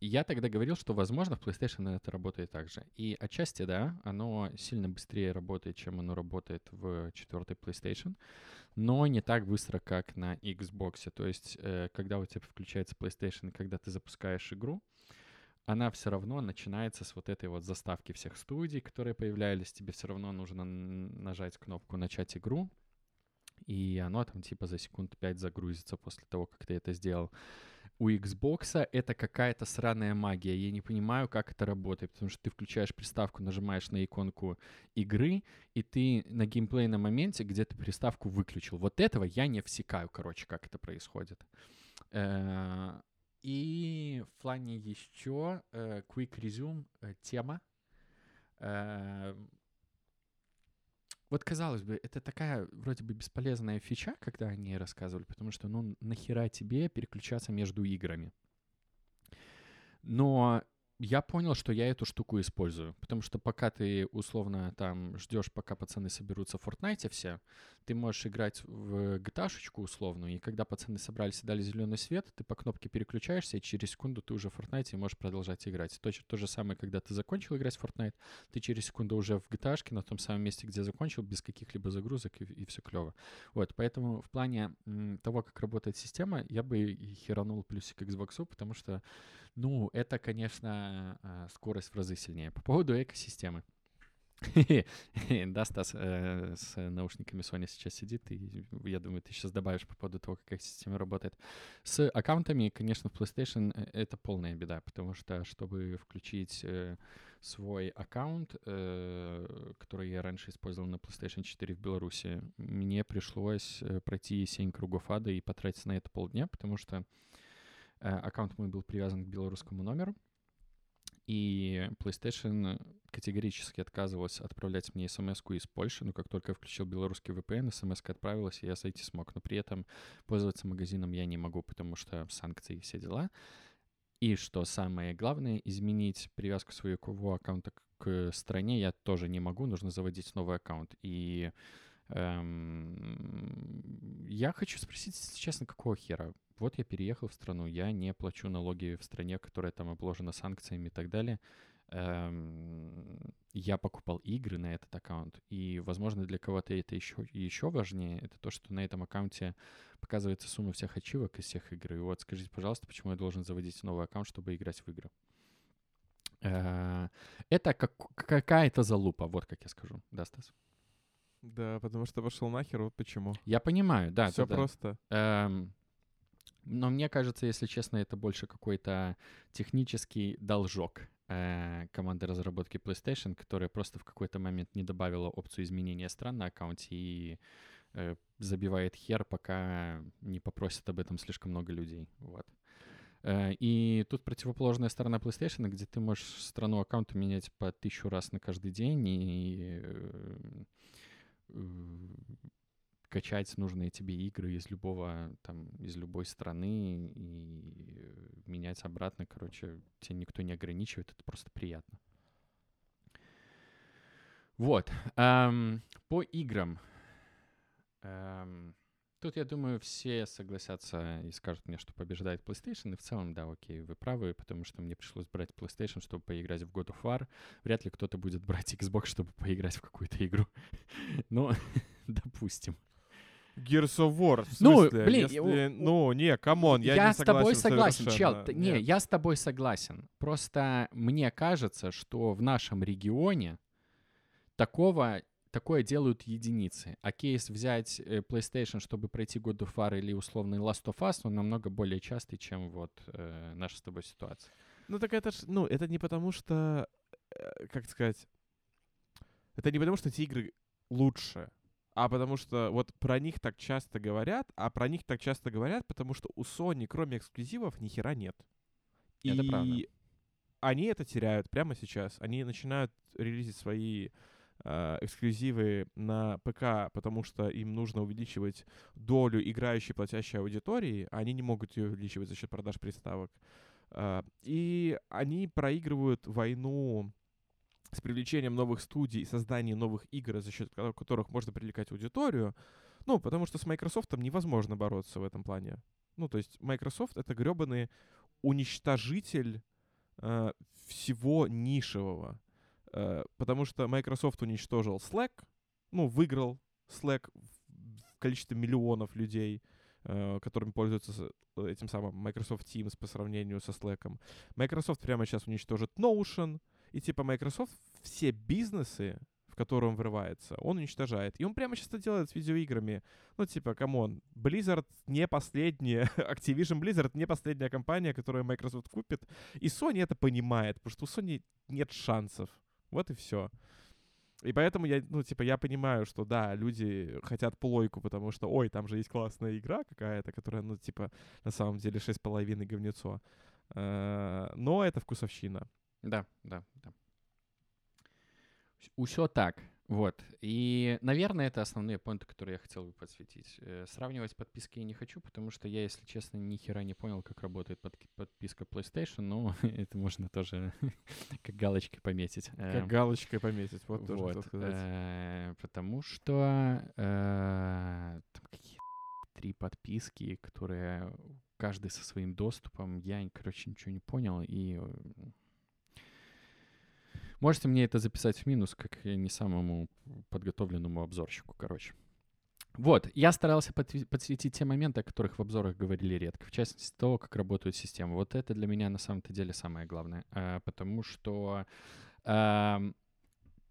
я тогда говорил, что, возможно, в PlayStation это работает так же. И отчасти, да, оно сильно быстрее работает, чем оно работает в четвертой PlayStation, но не так быстро, как на Xbox. То есть, э, когда у тебя включается PlayStation, когда ты запускаешь игру, она все равно начинается с вот этой вот заставки всех студий, которые появлялись. Тебе все равно нужно нажать кнопку «Начать игру», и оно там типа за секунд 5 загрузится после того, как ты это сделал. у Xbox это какая-то сраная магия. Я не понимаю, как это работает, потому что ты включаешь приставку, нажимаешь на иконку игры, и ты на геймплейном моменте где-то приставку выключил. Вот этого я не всекаю, короче, как это происходит. Э, и в плане еще э, Quick Resume э, тема. Вот, казалось бы, это такая вроде бы бесполезная фича, когда они рассказывали, потому что, ну, нахера тебе переключаться между играми? Но я понял, что я эту штуку использую. Потому что пока ты условно там ждешь, пока пацаны соберутся в Fortnite все, ты можешь играть в gta условную, и когда пацаны собрались и дали зеленый свет, ты по кнопке переключаешься, и через секунду ты уже в Fortnite и можешь продолжать играть. Точно то же самое, когда ты закончил играть в Fortnite, ты через секунду уже в gta на том самом месте, где закончил, без каких-либо загрузок, и, и все клево. Вот, поэтому в плане того, как работает система, я бы херанул плюсик Xbox, потому что ну, это, конечно, а, скорость в разы сильнее. По поводу экосистемы. Да, Стас э, с наушниками Sony сейчас сидит, и я думаю, ты сейчас добавишь по поводу того, как система работает. С аккаунтами, конечно, в PlayStation э, это полная беда, потому что, чтобы включить э, свой аккаунт, который я раньше использовал на PlayStation 4 в Беларуси, мне пришлось пройти 7 кругов ада и потратить на это полдня, потому что аккаунт мой был привязан к белорусскому номеру, и PlayStation категорически отказывалась отправлять мне смс из Польши, но как только я включил белорусский VPN, смс отправилась, и я зайти смог. Но при этом пользоваться магазином я не могу, потому что санкции и все дела. И что самое главное, изменить привязку своего аккаунта к стране я тоже не могу, нужно заводить новый аккаунт. И эм, я хочу спросить, если честно, какого хера? Вот я переехал в страну, я не плачу налоги в стране, которая там обложена санкциями и так далее. Эм, я покупал игры на этот аккаунт, и, возможно, для кого-то это еще, еще важнее, это то, что на этом аккаунте показывается сумма всех ачивок из всех игр. И вот скажите, пожалуйста, почему я должен заводить новый аккаунт, чтобы играть в игры? Э, это как, какая-то залупа, вот как я скажу. Да, Стас? Да, потому что пошел нахер, вот почему. Я понимаю, да. Все да, просто. Эм, но мне кажется, если честно, это больше какой-то технический должок э, команды разработки PlayStation, которая просто в какой-то момент не добавила опцию изменения стран на аккаунте и э, забивает хер, пока не попросят об этом слишком много людей. Вот. Э, и тут противоположная сторона PlayStation, где ты можешь страну аккаунта менять по тысячу раз на каждый день, и э, качать нужные тебе игры из любого, там, из любой страны и менять обратно, короче, тебя никто не ограничивает, это просто приятно. Вот. Эм, по играм. Эм, тут, я думаю, все согласятся и скажут мне, что побеждает PlayStation. И в целом, да, окей, вы правы, потому что мне пришлось брать PlayStation, чтобы поиграть в God of War. Вряд ли кто-то будет брать Xbox, чтобы поиграть в какую-то игру. Но, допустим. Gears of War. В ну, блин, если, я, ну, не, come on, я, я не с тобой согласен, чел. Нет. Не, я с тобой согласен. Просто мне кажется, что в нашем регионе такого такое делают единицы. А кейс взять э, PlayStation, чтобы пройти God of War или условный Last of Us, он намного более частый, чем вот э, наша с тобой ситуация. Ну так это ж, ну это не потому что, э, как сказать, это не потому что эти игры лучше а потому что вот про них так часто говорят, а про них так часто говорят, потому что у Sony кроме эксклюзивов ни хера нет. Это и правда. они это теряют прямо сейчас. Они начинают релизить свои э, эксклюзивы на ПК, потому что им нужно увеличивать долю играющей платящей аудитории, а они не могут ее увеличивать за счет продаж приставок. Э, и они проигрывают войну с привлечением новых студий и созданием новых игр, за счет которых можно привлекать аудиторию. Ну, потому что с Microsoft невозможно бороться в этом плане. Ну, то есть Microsoft — это гребаный уничтожитель э, всего нишевого. Э, потому что Microsoft уничтожил Slack, ну, выиграл Slack в количестве миллионов людей, э, которыми пользуются этим самым Microsoft Teams по сравнению со Slack. Microsoft прямо сейчас уничтожит Notion — и типа Microsoft все бизнесы, в который он врывается, он уничтожает. И он прямо сейчас это делает с видеоиграми. Ну, типа, come on, Blizzard не последняя, Activision Blizzard не последняя компания, которую Microsoft купит. И Sony это понимает, потому что у Sony нет шансов. Вот и все. И поэтому я, ну, типа, я понимаю, что да, люди хотят плойку, потому что, ой, там же есть классная игра какая-то, которая, ну, типа, на самом деле 6,5 говнецо. Э, но это вкусовщина. Да, да, да. Усё так. Вот. И, наверное, это основные поинты, которые я хотел бы подсветить. Э, сравнивать подписки я не хочу, потому что я, если честно, ни хера не понял, как работает под, подписка PlayStation, но это можно тоже как галочкой пометить. Как эм, галочкой пометить, вот тоже вот, сказать. Э, потому что э, там какие три подписки, которые каждый со своим доступом, я, короче, ничего не понял, и Можете мне это записать в минус, как не самому подготовленному обзорщику, короче. Вот, я старался подсветить те моменты, о которых в обзорах говорили редко, в частности того, как работают системы. Вот это для меня на самом-то деле самое главное, э, потому что э,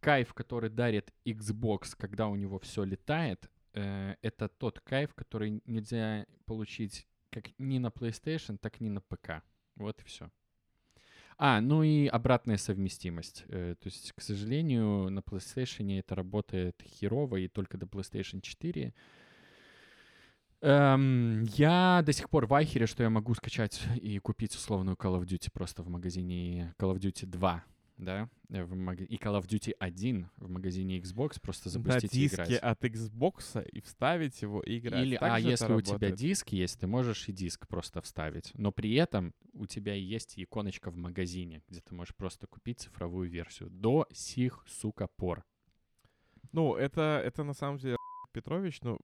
кайф, который дарит Xbox, когда у него все летает, э, это тот кайф, который нельзя получить как ни на PlayStation, так ни на ПК. Вот и все. А, ну и обратная совместимость. Э, то есть, к сожалению, на PlayStation это работает херово и только до PlayStation 4. Эм, я до сих пор в ахере, что я могу скачать и купить условную Call of Duty просто в магазине Call of Duty 2 да, э, в маг... и Call of Duty 1 в магазине Xbox просто запустить На и диске от Xbox и вставить его и играть. Или, а если работает? у тебя диск есть, ты можешь и диск просто вставить. Но при этом у тебя есть иконочка в магазине, где ты можешь просто купить цифровую версию. До сих, сука, пор. Ну, это, это на самом деле Петрович, ну,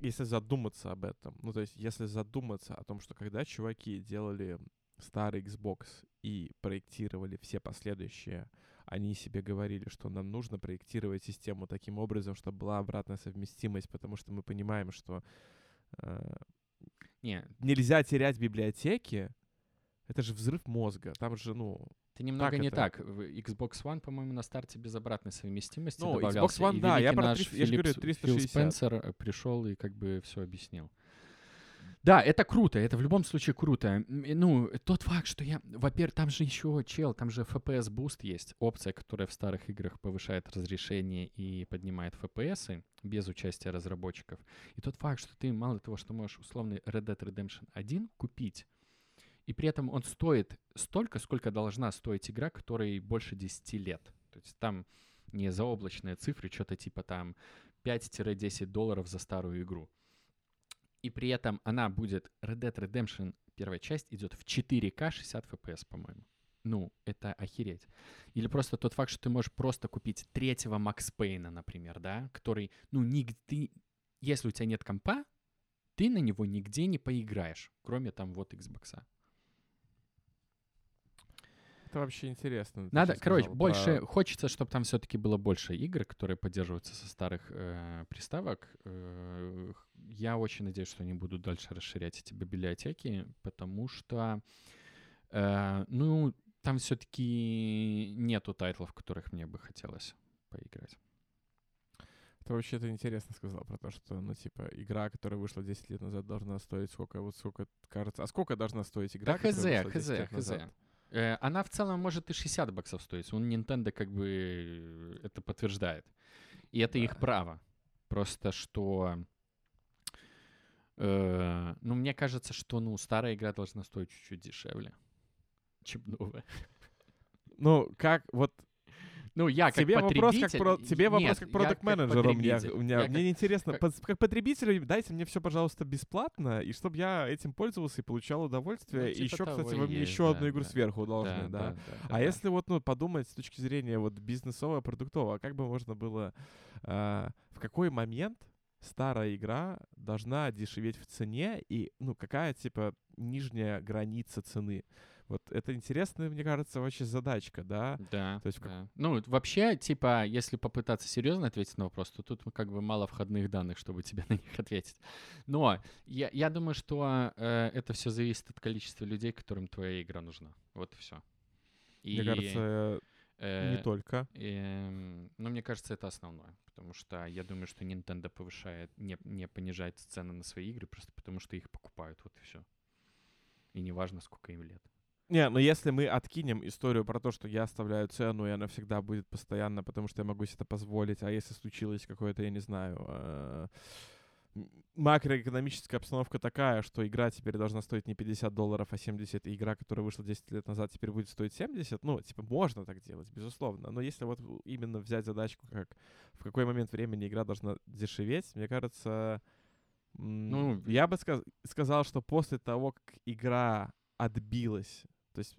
если задуматься об этом, ну, то есть, если задуматься о том, что когда чуваки делали старый Xbox и проектировали все последующие, они себе говорили, что нам нужно проектировать систему таким образом, чтобы была обратная совместимость, потому что мы понимаем, что э, Не. нельзя терять библиотеки. Это же взрыв мозга. Там же, ну, это немного так не это? так. Xbox One, по-моему, на старте без обратной совместимости ну, добавлялся. Xbox One, и да, я про 3, я же говорю, 360. Фил Спенсер э, пришел и как бы все объяснил. Да, это круто, это в любом случае круто. Ну, тот факт, что я... Во-первых, там же еще, чел, там же FPS Boost есть, опция, которая в старых играх повышает разрешение и поднимает FPS без участия разработчиков. И тот факт, что ты мало того, что можешь условный Red Dead Redemption 1 купить, и при этом он стоит столько, сколько должна стоить игра, которой больше 10 лет. То есть там не заоблачные цифры, что-то типа там 5-10 долларов за старую игру и при этом она будет Red Dead Redemption первая часть идет в 4К 60 FPS, по-моему. Ну, это охереть. Или просто тот факт, что ты можешь просто купить третьего Макс Пейна, например, да, который, ну, нигде... Если у тебя нет компа, ты на него нигде не поиграешь, кроме там вот Xbox это вообще интересно. Надо, короче, больше про... хочется, чтобы там все-таки было больше игр, которые поддерживаются со старых э, приставок. Э, я очень надеюсь, что они будут дальше расширять эти библиотеки, потому что, э, ну, там все-таки нету тайтлов, которых мне бы хотелось поиграть. Ты вообще-то интересно сказал про то, что, ну, типа, игра, которая вышла 10 лет назад, должна стоить сколько, вот сколько, кажется. А сколько должна стоить игра, да, хз, хз, хз. Э, она в целом может и 60 баксов стоить. У Nintendo как бы э, это подтверждает. И это да. их право. Просто что... Э, ну, мне кажется, что, ну, старая игра должна стоить чуть-чуть дешевле, чем новая. Ну, как, вот ну, я как тебе вопрос как про, тебе вопрос как продукт-менеджеру. Мне, у меня, я мне как, интересно, как... как потребителю дайте мне все, пожалуйста, бесплатно, и чтобы я этим пользовался и получал удовольствие. Ну, типа и еще, кстати, вы мне еще да, одну игру да, сверху должны, да. да, да, да а да, если вот, ну, подумать с точки зрения вот бизнесового, продуктового, как бы можно было, э, в какой момент старая игра должна дешеветь в цене, и, ну, какая, типа, нижняя граница цены? Вот это интересная, мне кажется, вообще задачка, да? Да. То есть, да. Ну, вообще, типа, если попытаться серьезно ответить на вопрос, то тут как бы мало входных данных, чтобы тебе на них ответить. Но я, я думаю, что э, это все зависит от количества людей, которым твоя игра нужна. Вот и все. И... Мне кажется, Э, Не только. эм, Но мне кажется, это основное. Потому что я думаю, что Nintendo повышает, не, не понижает цены на свои игры, просто потому что их покупают, вот и все. И неважно, сколько им лет. Не, но если мы откинем историю про то, что я оставляю цену, и она всегда будет постоянно, потому что я могу себе это позволить, а если случилось какое-то, я не знаю, э, макроэкономическая обстановка такая, что игра теперь должна стоить не 50 долларов, а 70, и игра, которая вышла 10 лет назад, теперь будет стоить 70, ну, типа, можно так делать, безусловно. Но если вот именно взять задачку, как в какой момент времени игра должна дешеветь, мне кажется, Ну, я бы сказ- сказал, что после того, как игра отбилась, то есть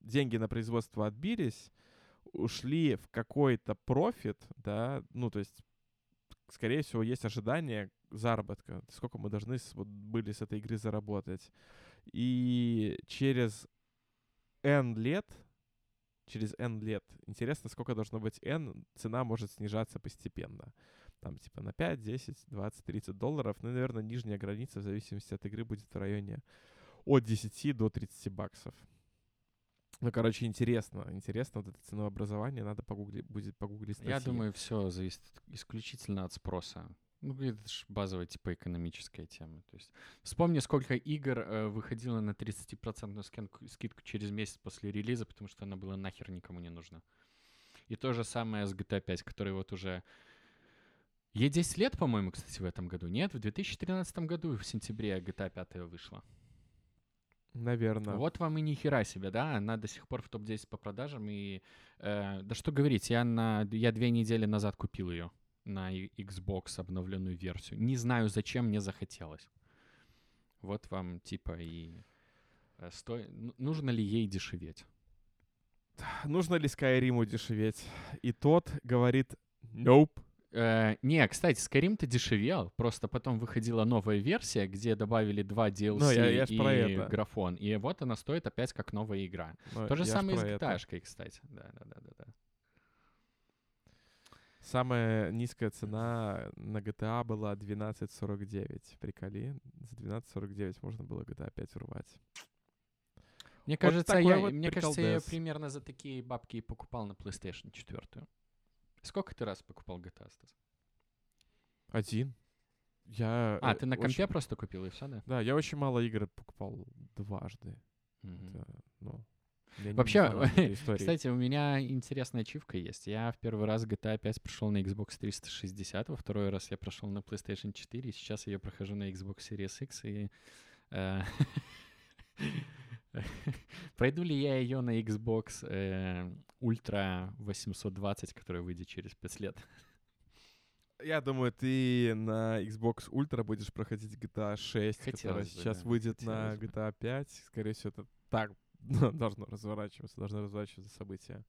деньги на производство отбились, ушли в какой-то профит, да, ну, то есть, скорее всего, есть ожидание заработка, сколько мы должны с- вот были с этой игры заработать. И через N лет, через N лет, интересно, сколько должно быть N, цена может снижаться постепенно. Там типа на 5, 10, 20, 30 долларов. Ну, наверное, нижняя граница в зависимости от игры будет в районе от 10 до 30 баксов. Ну, короче, интересно. Интересно вот это ценообразование. Надо погугли, будет погуглить статьи. Я думаю, все зависит исключительно от спроса. Ну, это же базовая, типа, экономическая тема. То есть вспомни, сколько игр э, выходило на 30% скидку, скидку через месяц после релиза, потому что она была нахер никому не нужна. И то же самое с GTA 5, который вот уже... Ей 10 лет, по-моему, кстати, в этом году. Нет, в 2013 году в сентябре GTA 5 вышла. Наверное. Вот вам и ни хера себе, да? Она до сих пор в топ-10 по продажам. И э, да что говорить, я, на, я две недели назад купил ее на Xbox обновленную версию. Не знаю, зачем мне захотелось. Вот вам типа и э, сто- ну, нужно ли ей дешеветь? Нужно ли Skyrim дешеветь? И тот говорит nope. Э, не, кстати, Skyrim-то дешевел, просто потом выходила новая версия, где добавили два DLC Ну, я- я и про это. графон. И вот она стоит опять как новая игра. Но То же самое и с. GTA, кстати. Да, да, да, да, да. Самая низкая цена на GTA была 12.49. Приколи. За 12.49 можно было GTA 5 урвать. Мне Вот кажется, я, вот мне кажется, я примерно за такие бабки и покупал на PlayStation 4. Сколько ты раз покупал GTA, Стас? Один. Я... А, э, ты на очень- компе просто купил, и все, да? Да, я очень мало игр покупал дважды. Мгм. Это, ну, Вообще. Кстати, у меня интересная ачивка есть. Я в первый раз GTA 5 прошел на Xbox 360, во второй раз я прошел на PlayStation 4, и сейчас я прохожу на Xbox Series X, и... э, Пройду ли я ее на Xbox э, Ultra 820, которая выйдет через 5 лет? Я думаю, ты на Xbox Ultra будешь проходить GTA 6, которая Хотелось бы, сейчас да, выйдет на хотелось бы. GTA 5. Скорее всего, это так должно разворачиваться, должны разворачиваться события.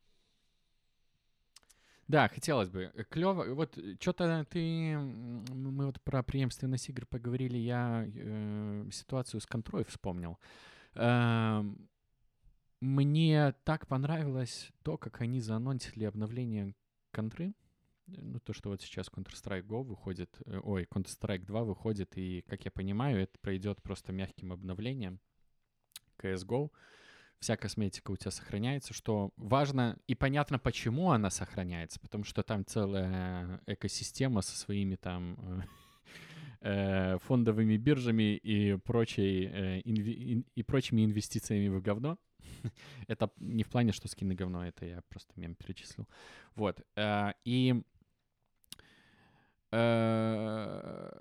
Да, хотелось бы. Клево. Вот что-то ты... Мы вот про преемственность игр поговорили. Я э, ситуацию с контрой вспомнил. Эм, Мне так понравилось то, как они заанонсили обновление контры. Ну, то, что вот сейчас Counter-Strike Go выходит, э, ой, Counter-Strike 2 выходит, и, как я понимаю, это пройдет просто мягким обновлением CSGO. Вся косметика у тебя сохраняется, что важно и понятно, почему она сохраняется, потому что там целая экосистема со своими там э, фондовыми биржами и прочей э, инви- ин- и прочими инвестициями в говно. Это не в плане, что скины говно, это я просто мем перечислил. Вот. э, И э,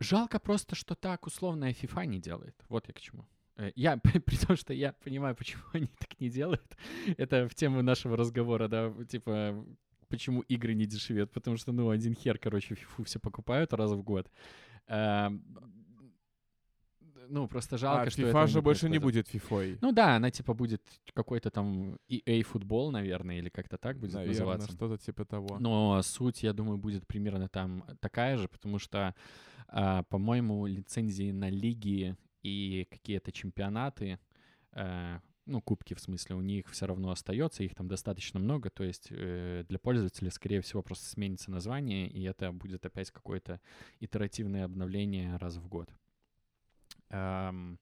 жалко просто, что так условная FIFA не делает. Вот я к чему. Э, Я, при том, что я понимаю, почему они так не делают, это в тему нашего разговора, да, типа, почему игры не дешевеют, потому что, ну, один хер, короче, фифу все покупают раз в год. Эм, Ну, просто жалко, а что FIFA этого же больше не будет FIFA. Ну да, она типа будет какой-то там EA футбол, наверное, или как-то так будет Наверное, называться. что-то типа того. Но суть, я думаю, будет примерно там такая же, потому что, а, по-моему, лицензии на лиги и какие-то чемпионаты, э, ну, кубки в смысле, у них все равно остается, их там достаточно много, то есть э, для пользователя, скорее всего, просто сменится название, и это будет опять какое-то итеративное обновление раз в год. Эм,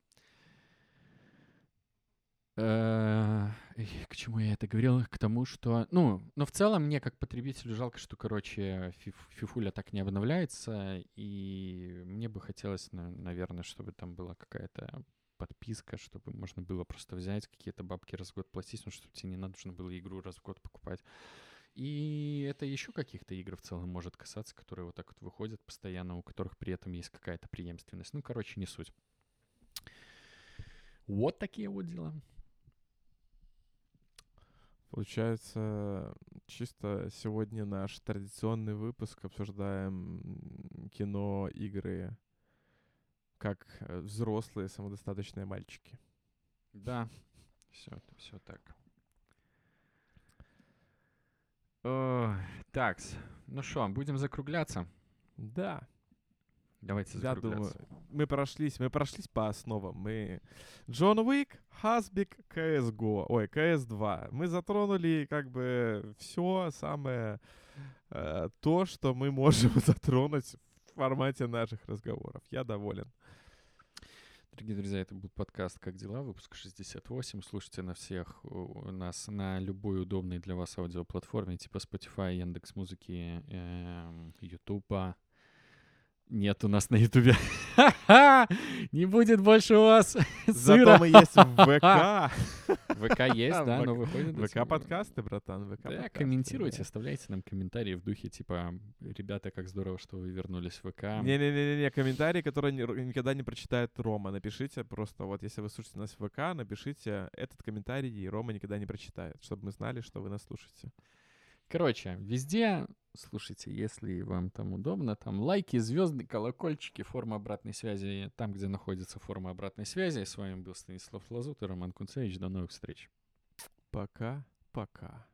э, к чему я это говорил? К тому, что, ну, но в целом мне как потребителю жалко, что, короче, фиф, фифуля так не обновляется, и мне бы хотелось, наверное, чтобы там была какая-то подписка, чтобы можно было просто взять какие-то бабки раз в год платить, ну, чтобы тебе не нужно было игру раз в год покупать. И это еще каких-то игр в целом может касаться, которые вот так вот выходят постоянно, у которых при этом есть какая-то преемственность. Ну, короче, не суть. Вот такие вот дела. Получается, чисто сегодня наш традиционный выпуск обсуждаем кино, игры, как э, взрослые самодостаточные мальчики. Да, все, все так. Так, ну что, будем закругляться? Да. Давайте Я думаю, мы прошлись, мы прошлись по основам. Мы Джон Уик, Хасбик, CSGO, ой, CS2. Мы затронули как бы все самое э, то, что мы можем затронуть в формате наших разговоров. Я доволен. Дорогие друзья, это был подкаст «Как дела?», выпуск 68. Слушайте на всех нас на любой удобной для вас аудиоплатформе, типа Spotify, Яндекс.Музыки, э, Ютуба, нет у нас на Ютубе. Не будет больше у вас Зато мы есть в ВК. ВК есть, да, но выходит. ВК-подкасты, братан, ВК Да, комментируйте, оставляйте нам комментарии в духе, типа, ребята, как здорово, что вы вернулись в ВК. Не-не-не, комментарии, которые никогда не прочитает Рома. Напишите просто, вот если вы слушаете нас в ВК, напишите этот комментарий, и Рома никогда не прочитает, чтобы мы знали, что вы нас слушаете. Короче, везде слушайте, если вам там удобно, там лайки, звезды, колокольчики, форма обратной связи, там, где находится форма обратной связи. С вами был Станислав Лазут и Роман Кунцевич. До новых встреч. Пока-пока.